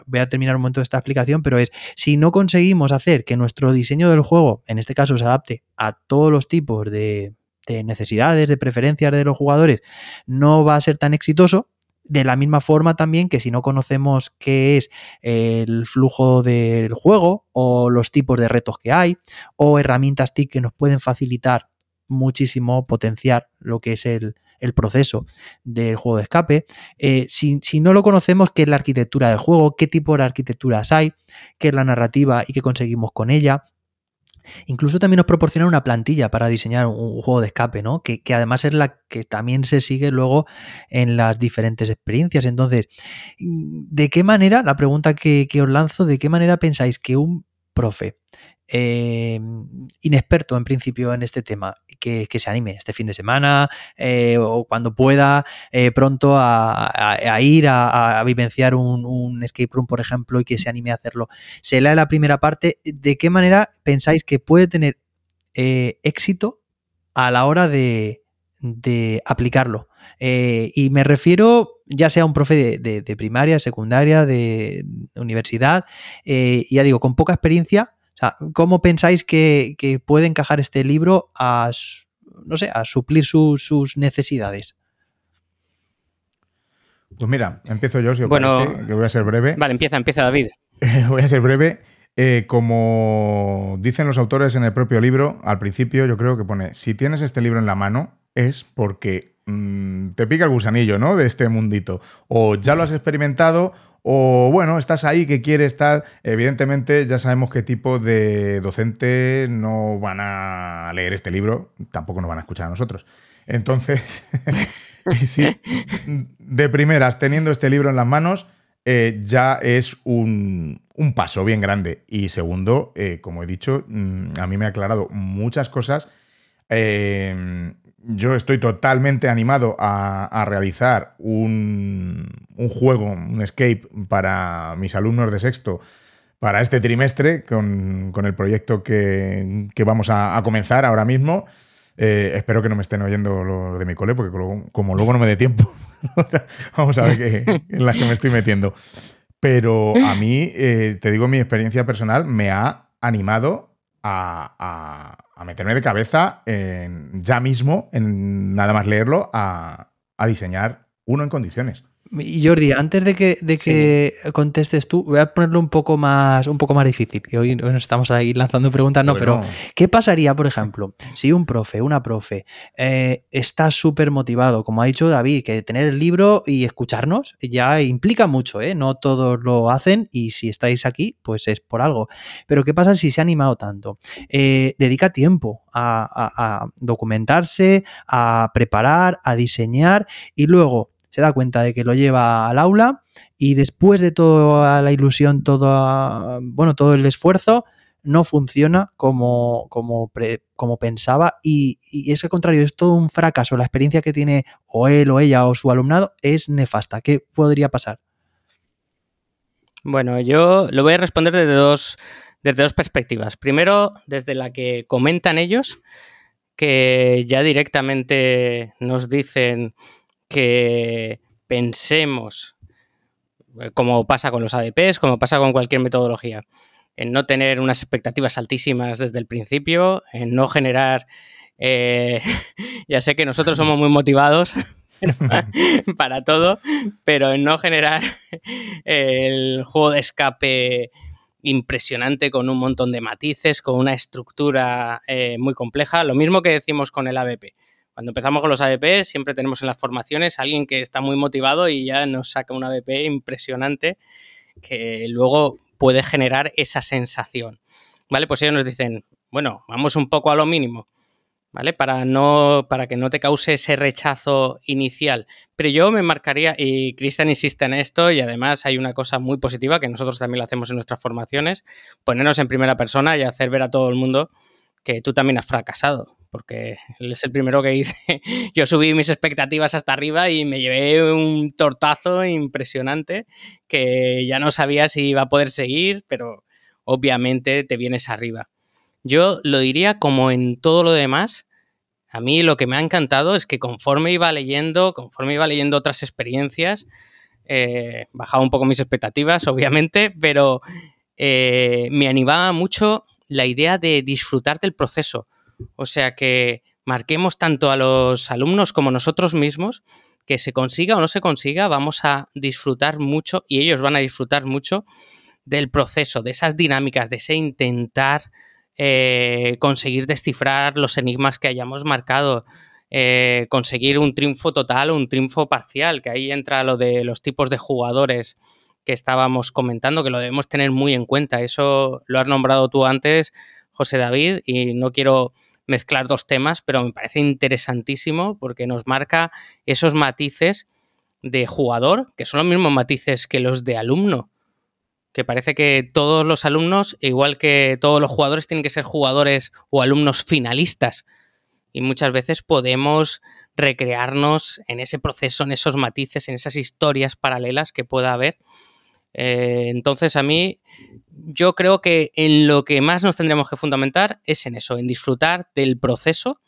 C: voy a terminar un momento de esta explicación, pero es, si no conseguimos hacer que nuestro diseño del juego, en este caso, se adapte a todos los tipos de, necesidades, de preferencias de los jugadores, no va a ser tan exitoso, de la misma forma también que si no conocemos qué es el flujo del juego o los tipos de retos que hay o herramientas TIC que nos pueden facilitar muchísimo potenciar lo que es el, proceso del juego de escape. Eh, si, no lo conocemos, qué es la arquitectura del juego, qué tipo de arquitecturas hay, qué es la narrativa y qué conseguimos con ella. Incluso también nos proporciona una plantilla para diseñar un, juego de escape, ¿no? Que, además es la que también se sigue luego en las diferentes experiencias. Entonces, ¿de qué manera, la pregunta que, que os lanzo, de qué manera pensáis que un profe eh, inexperto en principio en este tema, que, se anime este fin de semana eh, o cuando pueda eh, pronto a, ir a, vivenciar un, escape room, por ejemplo, y que se anime a hacerlo. Se lee la primera parte. ¿De qué manera pensáis que puede tener éxito a la hora de, aplicarlo? y me refiero ya sea un profe de, primaria, secundaria, de universidad, ya digo, con poca experiencia, ¿cómo pensáis que, puede encajar este libro a, no sé, a suplir sus necesidades?
A: Pues mira, empiezo yo, si bueno, parece, que voy a ser breve.
B: Vale, empieza, empieza David. (laughs)
A: voy a ser breve. eh, como dicen los autores en el propio libro, al principio yo creo que pone, si tienes este libro en la mano es porque mm, te pica el gusanillo, ¿no? De este mundito. O ya lo has experimentado o bueno, estás ahí que quieres estar. Evidentemente, ya sabemos qué tipo de docente no van a leer este libro, tampoco nos van a escuchar a nosotros. Entonces, (laughs) sí, de primeras, teniendo este libro en las manos, eh, ya es un, paso bien grande. Y segundo, eh, como he dicho, mm, a mí me ha aclarado muchas cosas. Eh, yo estoy totalmente animado a, realizar un, juego, un escape para mis alumnos de sexto para este trimestre con, el proyecto que, vamos a, comenzar ahora mismo. Eh, espero que no me estén oyendo los de mi cole, porque como, luego no me dé tiempo, (laughs) vamos a ver qué, en las que me estoy metiendo. Pero a mí, eh, te digo, mi experiencia personal me ha animado a a meterme de cabeza en, ya mismo, en nada más leerlo, a, a diseñar uno en condiciones.
C: Jordi, antes de que, de que contestes tú, voy a ponerlo un poco más, un poco más difícil, que hoy nos estamos ahí lanzando preguntas, no, pero ¿qué pasaría, por ejemplo, si un profe, una profe, eh, está súper motivado, como ha dicho David, que tener el libro y escucharnos ya implica mucho, ¿eh? No todos lo hacen y si estáis aquí, pues es por algo. Pero ¿qué pasa si se ha animado tanto? Eh, dedica tiempo a documentarse, a preparar, a diseñar y luego se da cuenta de que lo lleva al aula y después de toda la ilusión, todo, bueno, todo el esfuerzo, no funciona como, como, como pensaba y, y, es al contrario, es todo un fracaso. La experiencia que tiene o él o ella o su alumnado es nefasta. ¿Qué podría pasar?
B: Bueno, yo lo voy a responder desde dos, desde dos perspectivas. Primero, desde la que comentan ellos, que ya directamente nos dicen que pensemos, eh, como pasa con los ADPs, como pasa con cualquier metodología, en no tener unas expectativas altísimas desde el principio, en no generar... Eh, (laughs) ya sé que nosotros somos muy motivados (laughs) para todo, pero en no generar (laughs) el juego de escape impresionante con un montón de matices, con una estructura eh, muy compleja. Lo mismo que decimos con el ABP. Cuando empezamos con los ABP, siempre tenemos en las formaciones a alguien que está muy motivado y ya nos saca un ABP impresionante que luego puede generar esa sensación. ¿Vale? Pues ellos nos dicen, bueno, vamos un poco a lo mínimo, ¿vale? Para, no, para que no te cause ese rechazo inicial. Pero yo me marcaría, y Cristian insiste en esto, y además hay una cosa muy positiva que nosotros también lo hacemos en nuestras formaciones, ponernos en primera persona y hacer ver a todo el mundo que tú también has fracasado porque él es el primero que dice, (laughs) yo subí mis expectativas hasta arriba y me llevé un tortazo impresionante que ya no sabía si iba a poder seguir, pero obviamente te vienes arriba. Yo lo diría como en todo lo demás, a mí lo que me ha encantado es que conforme iba leyendo, conforme iba leyendo otras experiencias, eh, bajaba un poco mis expectativas, (laughs) obviamente, pero eh, me animaba mucho la idea de disfrutar del proceso. O sea que marquemos tanto a los alumnos como nosotros mismos que se consiga o no se consiga, vamos a disfrutar mucho y ellos van a disfrutar mucho del proceso, de esas dinámicas, de ese intentar eh, conseguir descifrar los enigmas que hayamos marcado, eh, conseguir un triunfo total o un triunfo parcial, que ahí entra lo de los tipos de jugadores que estábamos comentando, que lo debemos tener muy en cuenta. Eso lo has nombrado tú antes, José David, y no quiero mezclar dos temas, pero me parece interesantísimo porque nos marca esos matices de jugador, que son los mismos matices que los de alumno. Que parece que todos los alumnos, igual que todos los jugadores, tienen que ser jugadores o alumnos finalistas. Y muchas veces podemos recrearnos en ese proceso, en esos matices, en esas historias paralelas que pueda haber. Eh, entonces, a mí yo creo que en lo que más nos tendremos que fundamentar es en eso, en disfrutar del proceso.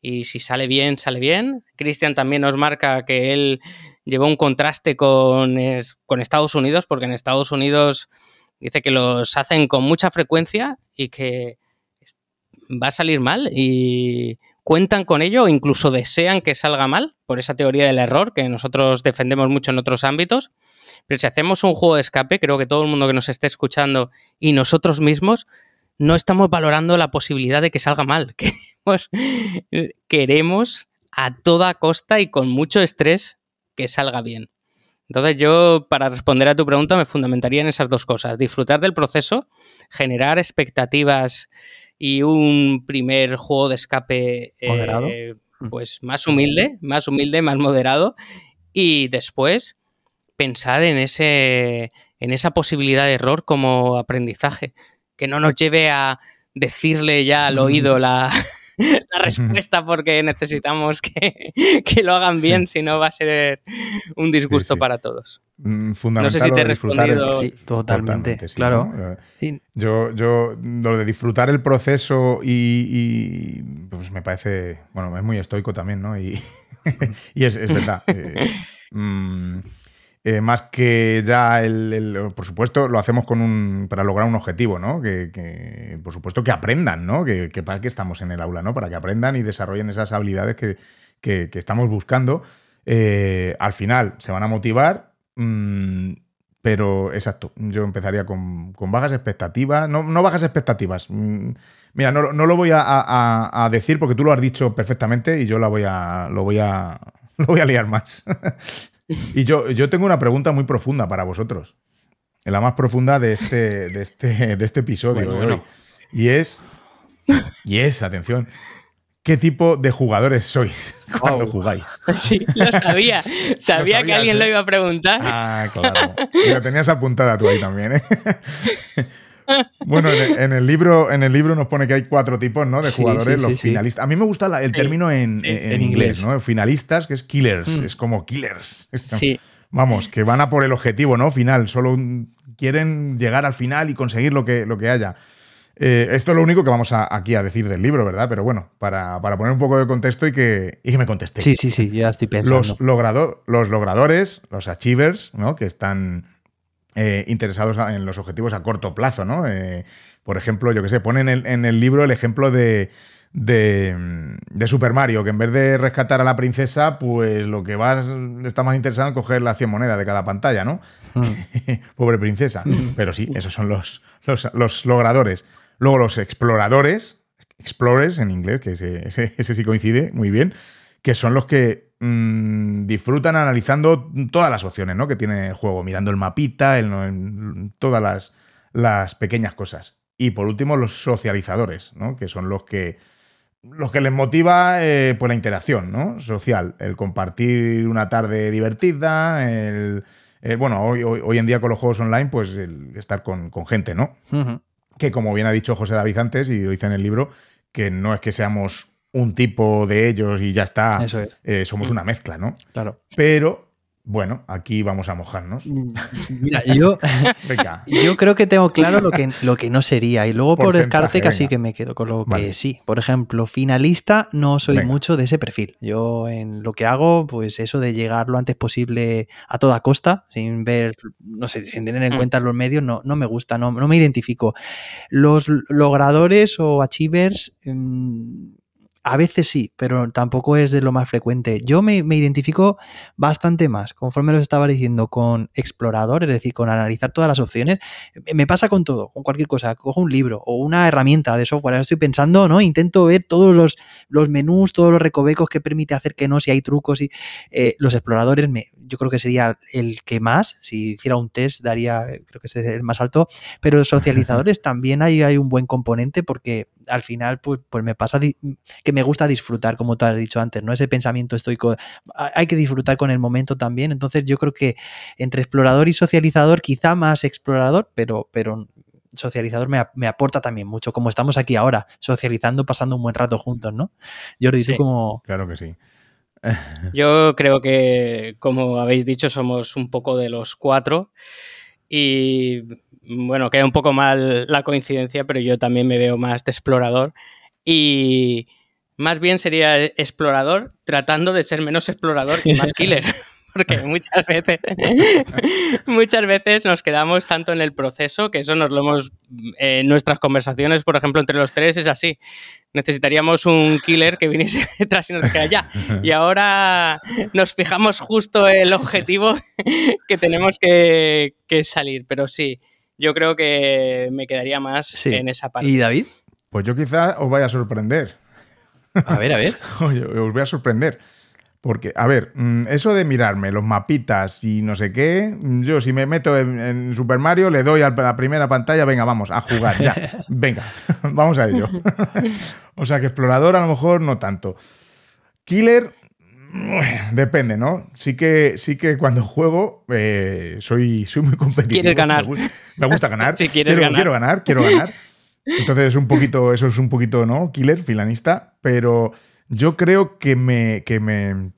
B: Y si sale bien, sale bien. Cristian también nos marca que él llevó un contraste con, con Estados Unidos, porque en Estados Unidos dice que los hacen con mucha frecuencia y que va a salir mal. Y cuentan con ello o incluso desean que salga mal, por esa teoría del error que nosotros defendemos mucho en otros ámbitos. Pero si hacemos un juego de escape, creo que todo el mundo que nos esté escuchando y nosotros mismos no estamos valorando la posibilidad de que salga mal. (laughs) Queremos, queremos a toda costa y con mucho estrés que salga bien. Entonces yo, para responder a tu pregunta, me fundamentaría en esas dos cosas. Disfrutar del proceso, generar expectativas y un primer juego de escape eh, mm. pues más humilde, más humilde, más moderado. Y después pensar en, ese, en esa posibilidad de error como aprendizaje, que no nos lleve a decirle ya al oído la, la respuesta porque necesitamos que, lo hagan bien, si no va a ser un disgusto para todos.
A: Fundamental mm, no sé si te he respondido.
C: Sí, totalmente, claro.
A: Yo, yo, lo de disfrutar el proceso y, pues me parece, bueno, es muy estoico también, ¿no? Y, (laughs) y es, verdad. Eh, (laughs) mm, eh, más que ya el, por supuesto, lo hacemos con un, para lograr un objetivo, ¿no? Que, por supuesto, que aprendan, ¿no? Que, para qué estamos en el aula, ¿no? Para que aprendan y desarrollen esas habilidades que, estamos buscando. Eh, al final se van a motivar, mm, pero exacto, yo empezaría con, bajas expectativas, no, no bajas expectativas. Mm, mira, no, lo voy a, decir porque tú lo has dicho perfectamente y yo la voy a, lo voy a, (laughs) lo voy a liar más. Y yo, yo tengo una pregunta muy profunda para vosotros. La más profunda de este, de este, de este episodio Y es. Y es, atención. ¿Qué tipo de jugadores sois (laughs) cuando jugáis? (laughs)
B: Sí, lo sabía. (laughs) Sabía que alguien lo ¿eh? iba a preguntar.
A: Ah, claro. Y lo tenías apuntada tú ahí también, ¿eh? Bueno, en el, libro, en el libro nos pone que hay cuatro tipos ¿no? de jugadores, los finalistas. A mí me gusta el término en, inglés, ¿no? Finalistas, que es killers, mm. es como killers. Vamos, que van a por el objetivo, ¿no? Final, solo quieren llegar al final y conseguir lo que, lo que haya. Eh, esto es lo único que vamos aquí a decir del libro, ¿verdad? Pero bueno, para, poner un poco de contexto y que, y que me contestéis.
C: Sí, sí, sí, ya estoy pensando.
A: Los, los logradores, los achievers, ¿no? Que están eh, interesados en los objetivos a corto plazo, ¿no? Eh, por ejemplo, yo que sé, ponen en el, libro el ejemplo de, de, Super Mario, que en vez de rescatar a la princesa, pues lo que vas está más interesado en coger las 100 monedas de cada pantalla, ¿no? Mm. (laughs) Pobre princesa. Pero sí, esos son los, los, logradores. Luego los exploradores, explorers en inglés, que ese, ese sí coincide muy bien, que son los que Mm, disfrutan analizando todas las opciones ¿no? que tiene el juego, mirando el mapita, todas las, las, pequeñas cosas. Y por último, los socializadores, ¿no? que son los que, los que les motiva eh, pues la interacción ¿no? social, el compartir una tarde divertida, el, bueno, hoy, hoy, en día con los juegos online, pues el estar con, gente, ¿no? Que como bien ha dicho José David antes, y lo dice en el libro, que no es que seamos un tipo de ellos y ya está. Eh, somos una mezcla, ¿no?
C: Claro.
A: Pero bueno, aquí vamos a mojarnos. Mm,
C: mira, (laughs) yo, yo creo que tengo claro lo que, lo que no sería. Y luego por descarte casi que me quedo con lo que sí. Por ejemplo, finalista no soy mucho de ese perfil. Yo en lo que hago, pues eso de llegar lo antes posible a toda costa, sin ver, no sé, sin tener en mm. cuenta los medios, no, no me gusta, no, no me identifico. Los logradores o achievers... Mm, a veces sí, pero tampoco es de lo más frecuente. Yo me, identifico bastante más, conforme lo estaba diciendo, con explorador, es decir, con analizar todas las opciones. Me pasa con todo, con cualquier cosa. Cojo un libro o una herramienta de software, ahora estoy pensando, ¿no? Intento ver todos los, los menús, todos los recovecos que permite hacer que no, si hay trucos y eh, los exploradores, me, yo creo que sería el que más, si hiciera un test, daría, creo que es el más alto, pero (laughs) socializadores también hay, hay un buen componente porque al final pues, pues me pasa que me gusta disfrutar, como tú has dicho antes, ¿no? Ese pensamiento estoico, hay que disfrutar con el momento también, entonces yo creo que entre explorador y socializador, quizá más explorador, pero, pero socializador me, aporta también mucho, como estamos aquí ahora, socializando, pasando un buen rato juntos, ¿no? Jordi, tú como...
A: Claro que sí. (laughs)
B: Yo creo que, como habéis dicho, somos un poco de los cuatro y bueno, queda un poco mal la coincidencia, pero yo también me veo más de explorador. Y más bien sería explorador tratando de ser menos explorador y más killer. (laughs) porque muchas veces, (laughs) muchas veces nos quedamos tanto en el proceso que eso nos lo hemos, en nuestras conversaciones, por ejemplo, entre los tres es así. Necesitaríamos un killer que viniese (laughs) detrás y nos dijera ya. Y ahora nos fijamos justo el objetivo que tenemos que, que salir. Pero sí, yo creo que me quedaría más en esa parte.
C: ¿Y David?
A: Pues yo quizás os vaya a sorprender.
C: A ver, a ver. (laughs)
A: Oye, os voy a sorprender. Porque, a ver, mm, eso de mirarme los mapitas y no sé qué, yo si me meto en, Super Mario le doy a la primera pantalla, venga, vamos, a jugar, ya, (laughs) venga, (laughs) vamos a ello. o sea que explorador a lo mejor no tanto. Killer, (sighs) depende, ¿no? Sí que, sí que cuando juego eh, soy, soy muy competitivo.
B: Quieres ganar.
A: Me, gusta ganar. (laughs)
B: Si quieres
A: quiero,
B: ganar.
A: quiero ganar, quiero ganar. (laughs) Entonces es un poquito, eso es un poquito, ¿no? Killer, filanista, pero yo creo que me, que me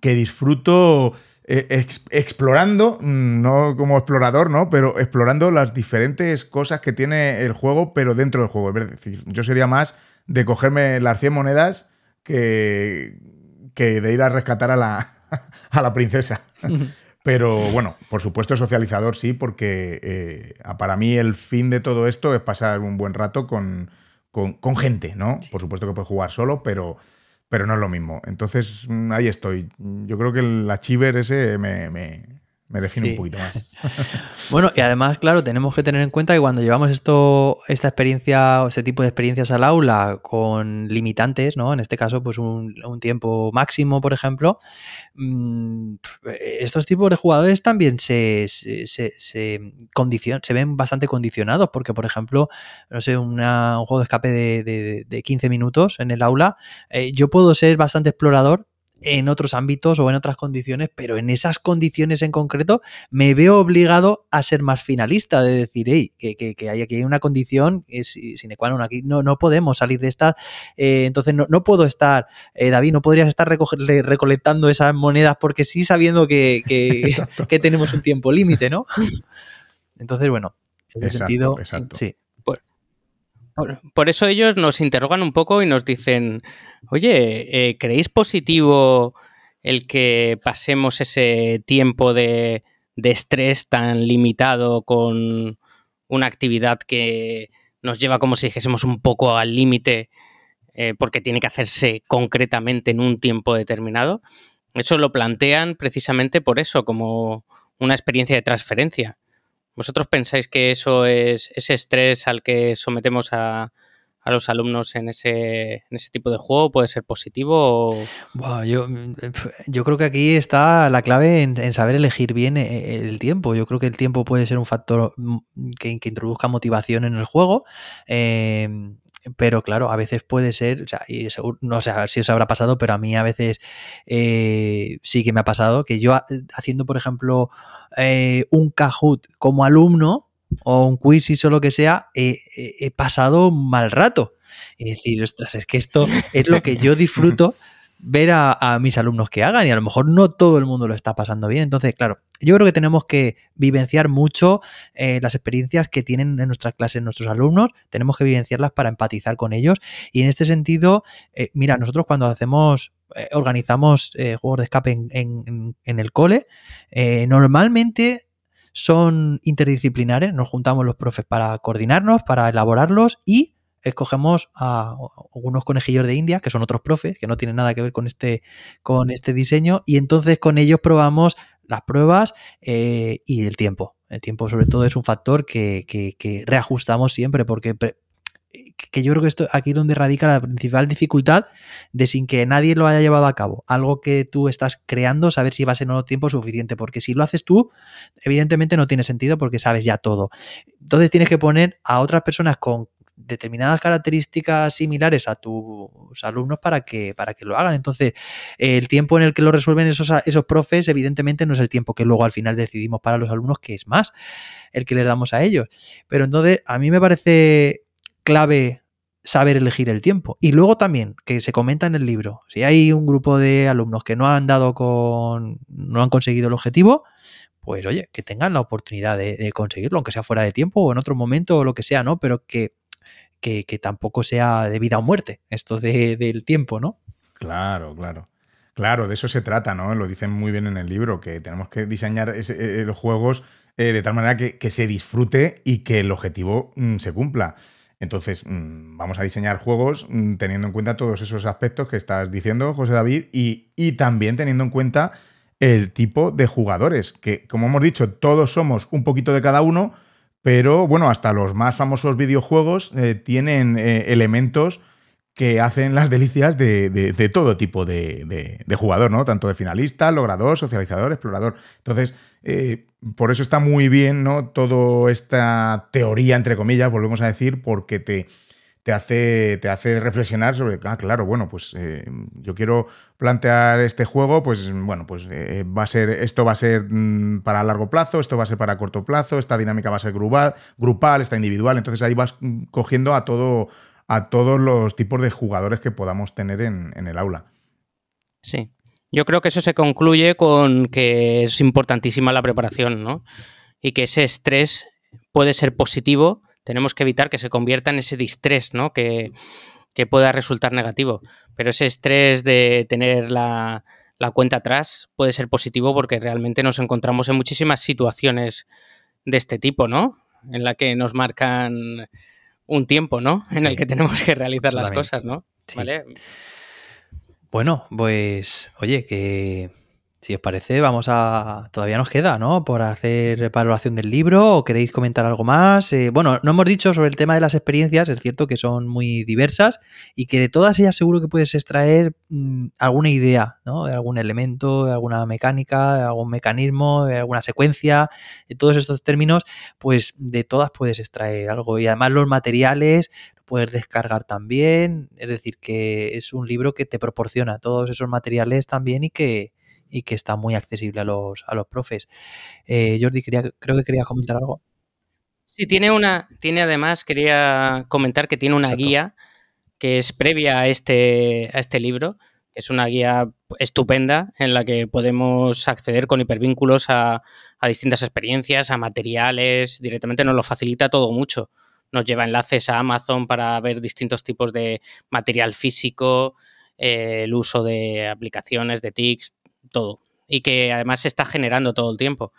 A: que disfruto eh, explorando, no como explorador, ¿no? Pero explorando las diferentes cosas que tiene el juego, pero dentro del juego. Es decir, yo sería más de cogerme las 100 monedas que, que de ir a rescatar a la, (laughs) a la princesa. Pero bueno, por supuesto socializador sí, porque eh, para mí el fin de todo esto es pasar un buen rato con, con, con gente, ¿no? Por supuesto que puedes jugar solo, pero, pero no es lo mismo. Entonces, mm, ahí estoy. Yo creo que el achiever ese me, me define un poquito más. (laughs)
C: bueno, y además, claro, tenemos que tener en cuenta que cuando llevamos esto, esta experiencia, este tipo de experiencias al aula con limitantes, ¿no? En este caso, pues un, tiempo máximo, por ejemplo, mm, estos tipos de jugadores también se, se, se, se ven bastante condicionados, porque, por ejemplo, no sé, un juego de escape de, 15 minutos en el aula, eh, yo puedo ser bastante explorador, en otros ámbitos o en otras condiciones, pero en esas condiciones en concreto me veo obligado a ser más finalista, de decir, hey, que, hay aquí una condición sine qua non, aquí no, no podemos salir de esta, eh, entonces no, puedo estar, eh, David, no podrías estar recolectando esas monedas porque sí sabiendo que, que, (laughs) tenemos un tiempo límite, ¿no? (laughs) Entonces, bueno, en ese sentido, sí.
B: Por, eso ellos nos interrogan un poco y nos dicen, oye, eh, ¿creéis positivo el que pasemos ese tiempo de, estrés tan limitado con una actividad que nos lleva como si dijésemos un poco al límite eh, porque tiene que hacerse concretamente en un tiempo determinado? Eso lo plantean precisamente por eso, como una experiencia de transferencia. ¿Vosotros pensáis que eso es ese estrés al que sometemos a, los alumnos en ese, en ese tipo de juego puede ser positivo?
C: yo, yo, creo que aquí está la clave en, saber elegir bien eh, el tiempo. Yo creo que el tiempo puede ser un factor mm, que, que introduzca motivación en el juego. Eh, pero claro, a veces puede ser, o sea, y no sé si os habrá pasado, pero a mí a veces eh, sí que me ha pasado que yo haciendo, por ejemplo, eh, un Kahoot como alumno o un quiz o lo que sea, he pasado mal rato. Y decir, ostras, es que esto es lo que yo (laughs) disfruto ver a, mis alumnos que hagan y a lo mejor no todo el mundo lo está pasando bien. Entonces, claro, yo creo que tenemos que vivenciar mucho eh, las experiencias que tienen en nuestras clases nuestros alumnos, tenemos que vivenciarlas para empatizar con ellos y en este sentido, eh, mira, nosotros cuando hacemos eh, organizamos juegos de escape en, en el cole, normalmente son interdisciplinares, nos juntamos los profes para coordinarnos, para elaborarlos y escogemos a algunos conejillos de India, que son otros profes, que no tienen nada que ver con este, con este diseño, y entonces con ellos probamos las pruebas eh, y el tiempo. El tiempo sobre todo es un factor que, que, reajustamos siempre porque que yo creo que esto aquí es donde radica la principal dificultad de sin que nadie lo haya llevado a cabo. Algo que tú estás creando, saber si va a ser o tiempo suficiente. Porque si lo haces tú, evidentemente no tiene sentido porque sabes ya todo. Entonces tienes que poner a otras personas con determinadas características similares a tus alumnos para que, para que lo hagan. Entonces, el tiempo en el que lo resuelven esos, esos profes, evidentemente, no es el tiempo que luego al final decidimos para los alumnos, que es más el que les damos a ellos. Pero entonces, a mí me parece clave saber elegir el tiempo. Y luego también, que se comenta en el libro, si hay un grupo de alumnos que no han dado con, no han conseguido el objetivo, pues oye, que tengan la oportunidad de, de conseguirlo, aunque sea fuera de tiempo o en otro momento o lo que sea, ¿no? Pero que que, tampoco sea de vida o muerte, esto de, del tiempo, ¿no?
A: Claro, claro. Claro, de eso se trata, ¿no? Lo dicen muy bien en el libro, que tenemos que diseñar eh, los juegos eh, de tal manera que, se disfrute y que el objetivo mm, se cumpla. Entonces, mm, vamos a diseñar juegos mm, teniendo en cuenta todos esos aspectos que estás diciendo, José David, y también teniendo en cuenta el tipo de jugadores, que como hemos dicho, todos somos un poquito de cada uno, pero bueno, hasta los más famosos videojuegos eh, tienen eh, elementos que hacen las delicias de, todo tipo de, jugador, ¿no? Tanto de finalista, logrador, socializador, explorador. Entonces, eh, por eso está muy bien, ¿no? Toda esta teoría, entre comillas, volvemos a decir, porque te, te hace, te hace reflexionar sobre, ah, claro, bueno, pues eh, yo quiero plantear este juego, pues bueno, pues eh, va a ser, esto va a ser mm, para largo plazo, esto va a ser para corto plazo, esta dinámica va a ser grupal, grupal esta individual, entonces ahí vas cogiendo a todo a todos los tipos de jugadores que podamos tener en, el aula.
B: Sí. Yo creo que eso se concluye con que es importantísima la preparación, ¿no? Y que ese estrés puede ser positivo, tenemos que evitar que se convierta en ese distrés, ¿no? Que, pueda resultar negativo. Pero ese estrés de tener la, la, cuenta atrás puede ser positivo porque realmente nos encontramos en muchísimas situaciones de este tipo, ¿no? En la que nos marcan un tiempo, ¿no? En el que tenemos que realizar las cosas, ¿no? ¿Vale?
C: Bueno, pues, oye, que si os parece, vamos a. Todavía nos queda, ¿no? Por hacer evaluación del libro. ¿O queréis comentar algo más? Eh, bueno, no hemos dicho sobre el tema de las experiencias. Es cierto que son muy diversas y que de todas ellas seguro que puedes extraer mm, alguna idea, ¿no? De algún elemento, de alguna mecánica, de algún mecanismo, de alguna secuencia. De todos estos términos, pues de todas puedes extraer algo. Y además los materiales puedes descargar también. Es decir, que es un libro que te proporciona todos esos materiales también y que y que está muy accesible a los, a los profes. Eh, Jordi, quería, creo que quería comentar algo.
B: Sí, tiene una, tiene además, quería comentar que tiene una guía que es previa a este, a este libro, que es una guía estupenda en la que podemos acceder con hipervínculos a, a distintas experiencias, a materiales, directamente nos lo facilita todo mucho. Nos lleva enlaces a Amazon para ver distintos tipos de material físico, eh, el uso de aplicaciones, de TICs, todo. Y que además se está generando todo el tiempo.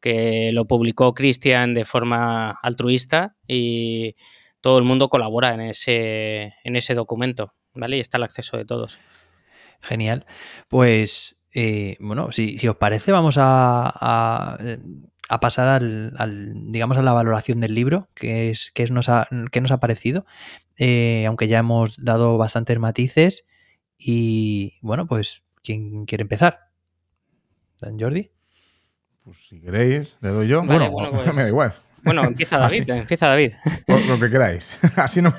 B: Que lo publicó Cristian de forma altruista y todo el mundo colabora en ese, en ese documento. ¿Vale? Y está el acceso de todos.
C: Genial. Pues, eh, bueno, si, os parece, vamos a, a, pasar al, digamos, a la valoración del libro, que es, que es nos, ha, que nos ha parecido. Eh, aunque ya hemos dado bastantes matices. Y bueno, pues, ¿quién quiere empezar? ¿Dan Jordi?
A: Pues si queréis, le doy yo.
B: bueno, bueno pues, (laughs) me da igual. Bueno, empieza David, empieza David. (laughs)
A: Lo, que queráis. (laughs) Así no.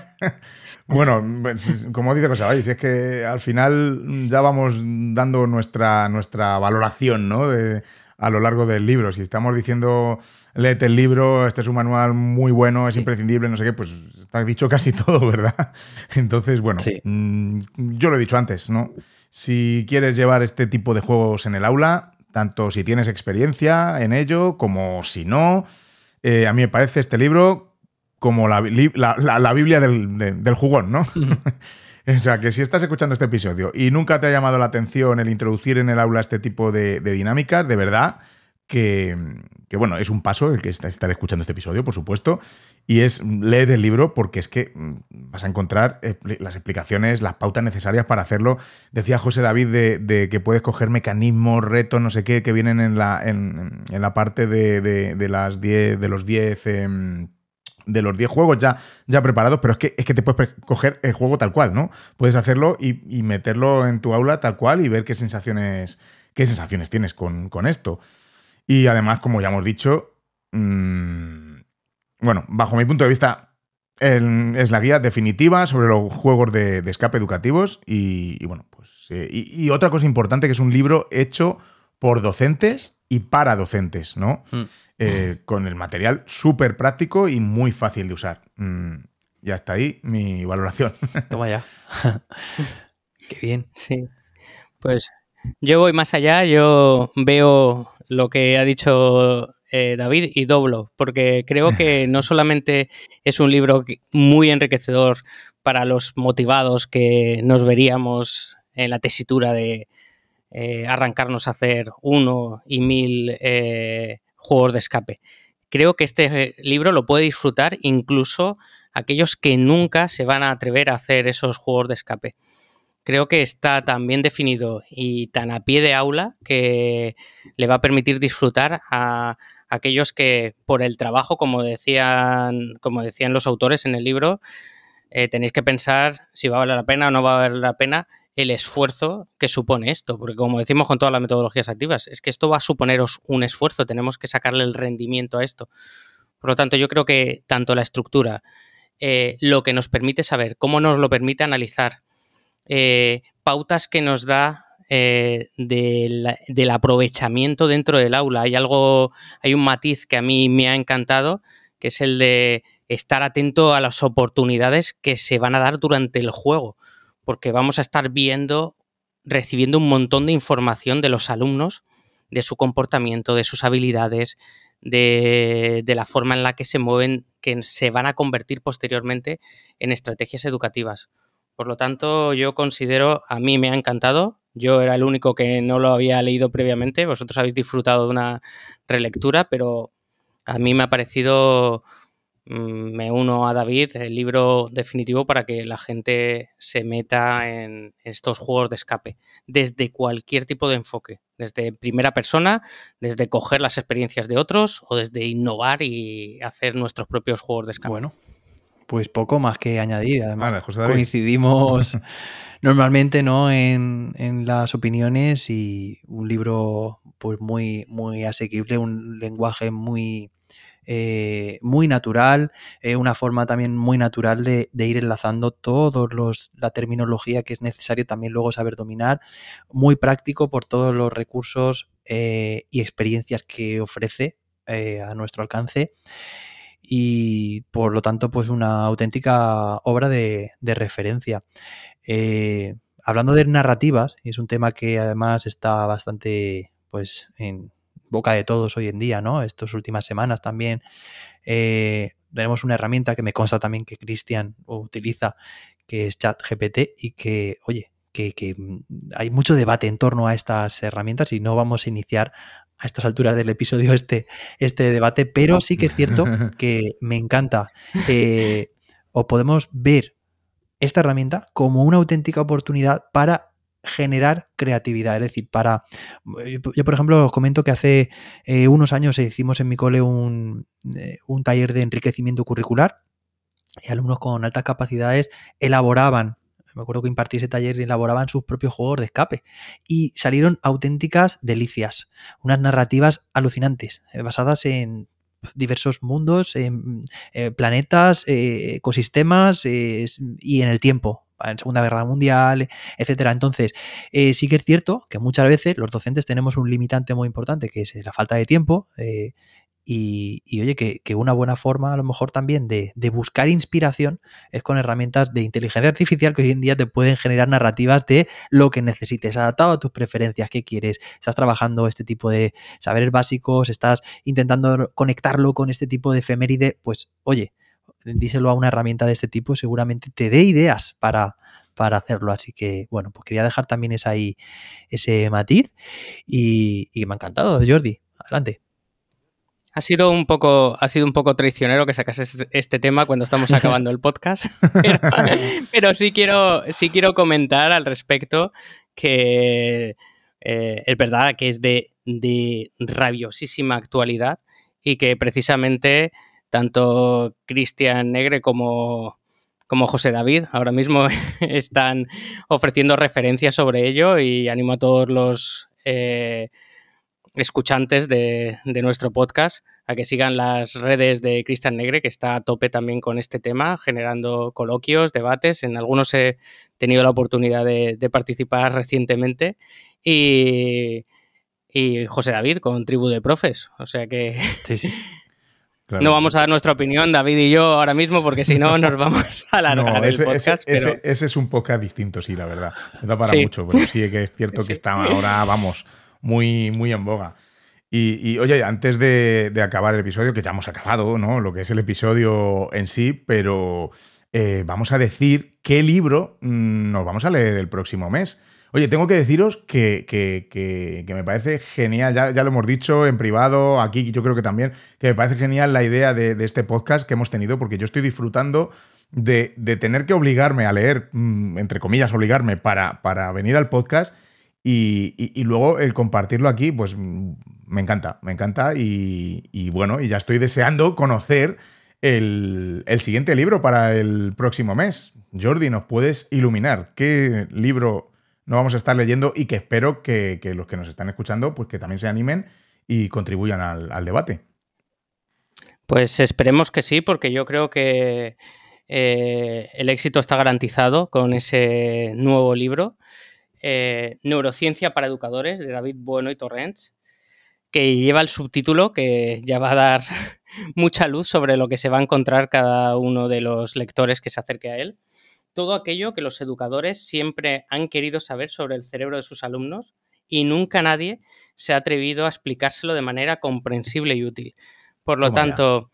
A: Bueno, pues, como dice José si es que al final ya vamos dando nuestra, nuestra valoración, ¿no? De, a lo largo del libro. Si estamos diciendo, léete el libro, este es un manual muy bueno, es imprescindible, no sé qué, pues está dicho casi todo, ¿verdad? Entonces, bueno, mm, yo lo he dicho antes, ¿no? Si quieres llevar este tipo de juegos en el aula, tanto si tienes experiencia en ello como si no. Eh, a mí me parece este libro como la, Biblia del, jugón, ¿no? (laughs) o sea, que si estás escuchando este episodio y nunca te ha llamado la atención el introducir en el aula este tipo de, dinámicas, de verdad, que, bueno, es un paso el que estar escuchando este episodio, por supuesto, y es leer el libro porque es que mm, vas a encontrar eh, las explicaciones, las pautas necesarias para hacerlo. Decía José David de, que puedes coger mecanismos, retos, no sé qué, que vienen en la, en, la parte de, las 10, de los 10 em, de los 10 juegos ya, ya preparados, pero es que, es que te puedes coger el juego tal cual, ¿no? Puedes hacerlo y, meterlo en tu aula tal cual y ver qué sensaciones, qué sensaciones tienes con, esto. Y además, como ya hemos dicho, mmm, bueno, bajo mi punto de vista, es la guía definitiva sobre los juegos de, escape educativos y, bueno, pues eh, y, otra cosa importante que es un libro hecho por docentes y para docentes, ¿no? Mm. Eh, con el material súper práctico y muy fácil de usar. Mm, y hasta ahí mi valoración. (laughs)
C: Toma ya. (laughs) Qué bien.
B: Sí. Pues yo voy más allá, yo veo lo que ha dicho eh, David y doblo, porque creo que (laughs) no solamente es un libro muy enriquecedor para los motivados que nos veríamos en la tesitura de eh, arrancarnos a hacer uno y mil eh, juegos de escape. Creo que este libro lo puede disfrutar incluso aquellos que nunca se van a atrever a hacer esos juegos de escape. Creo que está tan bien definido y tan a pie de aula que le va a permitir disfrutar a aquellos que por el trabajo, como decían, como decían los autores en el libro, eh, tenéis que pensar si va a valer la pena o no va a valer la pena el esfuerzo que supone esto, porque como decimos con todas las metodologías activas, es que esto va a suponeros un esfuerzo, tenemos que sacarle el rendimiento a esto. Por lo tanto, yo creo que tanto la estructura, eh, lo que nos permite saber, cómo nos lo permite analizar, eh, pautas que nos da del aprovechamiento dentro del aula. Hay algo, hay un matiz que a mí me ha encantado, que es el de estar atento a las oportunidades que se van a dar durante el juego, porque vamos a estar viendo, recibiendo un montón de información de los alumnos, de su comportamiento, de sus habilidades, de, la forma en la que se mueven, que se van a convertir posteriormente en estrategias educativas. Por lo tanto, yo considero, a mí me ha encantado, yo era el único que no lo había leído previamente, vosotros habéis disfrutado de una relectura, pero a mí me ha parecido Mm, me uno a David, el libro definitivo para que la gente se meta en estos juegos de escape, desde cualquier tipo de enfoque, desde primera persona, desde coger las experiencias de otros o desde innovar y hacer nuestros propios juegos de escape.
C: Bueno, pues poco más que añadir. Además, coincidimos (laughs) normalmente ¿no? En, en, las opiniones y un libro pues muy, muy asequible, un lenguaje muy eh, muy natural, eh, una forma también muy natural de, ir enlazando todos los la terminología que es necesario también luego saber dominar, muy práctico por todos los recursos eh, y experiencias que ofrece a nuestro alcance y por lo tanto pues una auténtica obra de, referencia. hablando de narrativas, es un tema que además está bastante pues en, boca de todos hoy en día, ¿no? Estas últimas semanas también eh, tenemos una herramienta que me consta también que Cristian utiliza, que es ChatGPT y que, oye, que, mm, hay mucho debate en torno a estas herramientas y no vamos a iniciar a estas alturas del episodio este, este debate, pero sí que es cierto (laughs) que me encanta eh, o podemos ver esta herramienta como una auténtica oportunidad para generar creatividad. Es decir, para. Yo, por ejemplo, os comento que hace eh, unos años hicimos en mi cole un, eh, un taller de enriquecimiento curricular y alumnos con altas capacidades elaboraban me acuerdo que impartí ese taller y elaboraban sus propios juegos de escape. Y salieron auténticas delicias, unas narrativas alucinantes, eh, basadas en diversos mundos, en, planetas, ecosistemas y en el tiempo en Segunda Guerra Mundial, etcétera. Entonces, eh, sí que es cierto que muchas veces los docentes tenemos un limitante muy importante, que es la falta de tiempo. Eh, y, oye, que, una buena forma a lo mejor también de, buscar inspiración es con herramientas de inteligencia artificial que hoy en día te pueden generar narrativas de lo que necesites, adaptado a tus preferencias, qué quieres. Estás trabajando este tipo de saberes básicos, estás intentando conectarlo con este tipo de efeméride, pues oye, díselo a una herramienta de este tipo, seguramente te dé ideas para, para hacerlo. Así que, bueno, pues quería dejar también esa ese matiz y, me ha encantado, Jordi. Adelante.
B: Ha sido un poco, ha sido un poco traicionero que sacases este, este tema cuando estamos acabando el podcast. (laughs) Pero, sí quiero, sí quiero comentar al respecto que eh, es verdad que es de, de rabiosísima actualidad y que precisamente tanto Cristian Negre como, como José David ahora mismo (laughs) están ofreciendo referencias sobre ello y animo a todos los eh, escuchantes de, nuestro podcast a que sigan las redes de Cristian Negre, que está a tope también con este tema, generando coloquios, debates. En algunos he tenido la oportunidad de, participar recientemente. Y, y, José David con Tribu de Profes. O sea que sí, sí. No vamos a dar nuestra opinión, David y yo, ahora mismo, porque si no nos vamos a (laughs) alargar ese, el podcast.
A: Ese, es un podcast distinto, sí, la verdad. Me da para mucho, pero sí que es cierto (laughs) que está ahora, vamos, muy, muy en boga. Y, oye, antes de, acabar el episodio, que ya hemos acabado, ¿no? Lo que es el episodio en sí, pero eh, vamos a decir qué libro mm, nos vamos a leer el próximo mes. Oye, tengo que deciros que, me parece genial, ya, lo hemos dicho en privado, aquí yo creo que también, que me parece genial la idea de, este podcast que hemos tenido, porque yo estoy disfrutando de, tener que obligarme a leer, mm, entre comillas, obligarme para, para venir al podcast y, luego el compartirlo aquí, pues mm, me encanta, me encanta y, bueno, y ya estoy deseando conocer el, siguiente libro para el próximo mes. Jordi, ¿nos puedes iluminar qué libro nos vamos a estar leyendo y que espero que, los que nos están escuchando, pues que también se animen y contribuyan al, debate?
B: Pues esperemos que sí, porque yo creo que eh, el éxito está garantizado con ese nuevo libro. Eh, Neurociencia para Educadores de David Bueno y Torrents, que lleva el subtítulo que ya va a dar (laughs) mucha luz sobre lo que se va a encontrar cada uno de los lectores que se acerque a él. Todo aquello que los educadores siempre han querido saber sobre el cerebro de sus alumnos y nunca nadie se ha atrevido a explicárselo de manera comprensible y útil. Por lo tanto,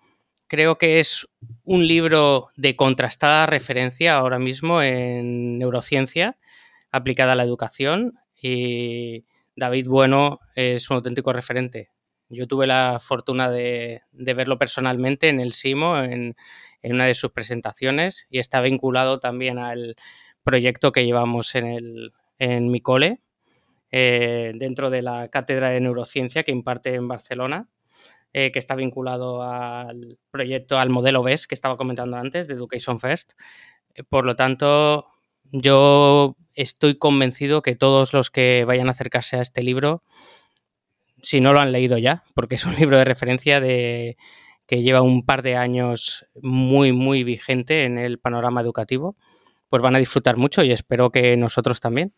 B: creo que es un libro de contrastada referencia ahora mismo en neurociencia aplicada a la educación y David Bueno es un auténtico referente. Yo tuve la fortuna de, verlo personalmente en el SIMO, en, una de sus presentaciones, y está vinculado también al proyecto que llevamos en, el, en mi cole, eh, dentro de la cátedra de neurociencia que imparte en Barcelona, eh, que está vinculado al proyecto, al modelo BES que estaba comentando antes, de Education First. Por lo tanto, yo estoy convencido que todos los que vayan a acercarse a este libro, si no lo han leído ya, porque es un (laughs) libro de referencia de que lleva un par de años muy, muy vigente en el panorama educativo, pues van a disfrutar mucho y espero que nosotros también.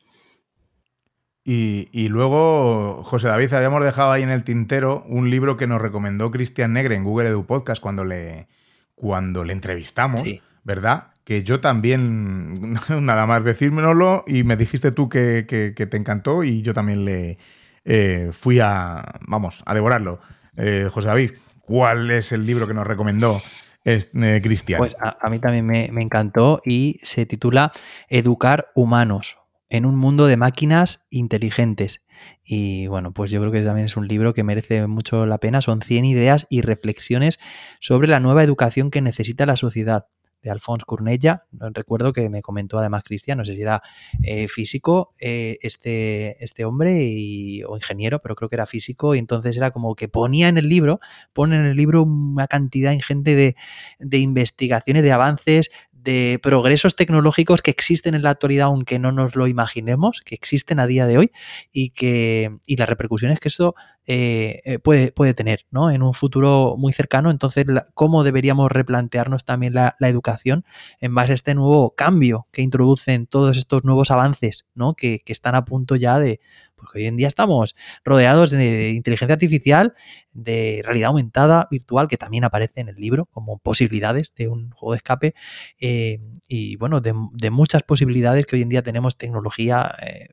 A: Y, luego, José David, habíamos dejado ahí en el tintero un libro que nos recomendó Cristian Negre en Google Edu Podcast cuando le, cuando le entrevistamos, ¿verdad? Que yo también, (laughs) nada más decírmelo, y me dijiste tú que, te encantó y yo también le eh, fui a, vamos, a devorarlo. Eh, José David, ¿cuál es el libro que nos recomendó eh, Cristian?
C: Pues a, mí también me, me encantó y se titula Educar Humanos en un mundo de máquinas inteligentes. Y bueno, pues yo creo que también es un libro que merece mucho la pena. Son 100 ideas y reflexiones sobre la nueva educación que necesita la sociedad de Alphonse Cournella. Recuerdo que me comentó además Cristian, no sé si era eh, físico eh, este, este hombre o ingeniero, pero creo que era físico y entonces era como que ponía en el libro, pone en el libro una cantidad ingente de, de investigaciones, de avances, de progresos tecnológicos que existen en la actualidad, aunque no nos lo imaginemos, que existen a día de hoy y que y las repercusiones que esto eh, eh, puede, puede, tener ¿no? en un futuro muy cercano. Entonces, cómo deberíamos replantearnos también la, educación en base a este nuevo cambio que introducen todos estos nuevos avances ¿no? que, que están a punto ya de, porque hoy en día estamos rodeados de inteligencia artificial, de realidad aumentada, virtual, que también aparece en el libro como posibilidades de un juego de escape, eh, y bueno, de, muchas posibilidades que hoy en día tenemos tecnología. Eh,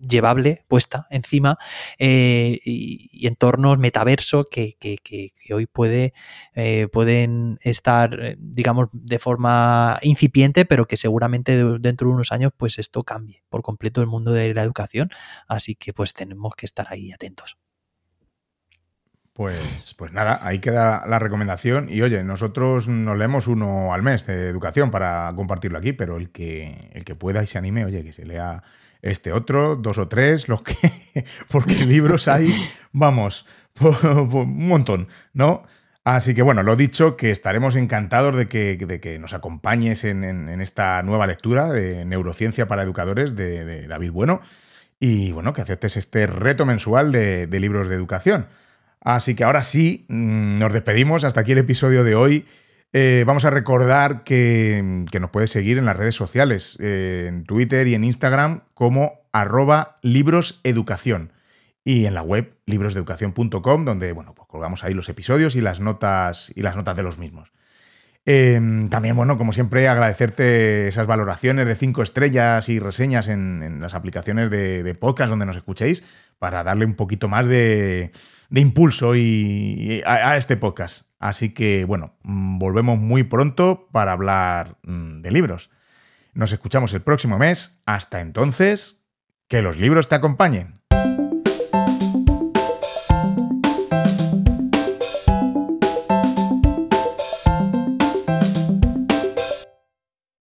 C: llevable, puesta encima, eh, y, entornos metaverso que, hoy puede, eh, pueden estar, eh, digamos, de forma incipiente, pero que seguramente dentro de unos años, pues esto cambie por completo el mundo de la educación. Así que pues tenemos que estar ahí atentos.
A: Pues, pues nada, ahí queda la recomendación. Y oye, nosotros nos leemos uno al mes de educación para compartirlo aquí, pero el que, el que pueda y se anime, oye, que se lea este otro, dos o tres, los que. (laughs) porque libros hay, vamos, un montón, ¿no? Así que bueno, lo dicho, que estaremos encantados de que, que nos acompañes en, esta nueva lectura de Neurociencia para Educadores de, David Bueno. Y bueno, que aceptes este reto mensual de, de libros de educación. Así que ahora sí, mm, nos despedimos. Hasta aquí el episodio de hoy. Eh, vamos a recordar que, nos puedes seguir en las redes sociales, eh, en Twitter y en Instagram como arroba libroseducación y en la web librosdeeducación.com donde bueno, pues colgamos ahí los episodios y las notas, y las notas de los mismos. Em, también, bueno, como siempre, agradecerte esas valoraciones de cinco estrellas y reseñas en, las aplicaciones de, podcast donde nos escuchéis para darle un poquito más de, impulso y, a, este podcast. Así que, bueno, mm, volvemos muy pronto para hablar mm, de libros. Nos escuchamos el próximo mes. Hasta entonces, que los libros te acompañen.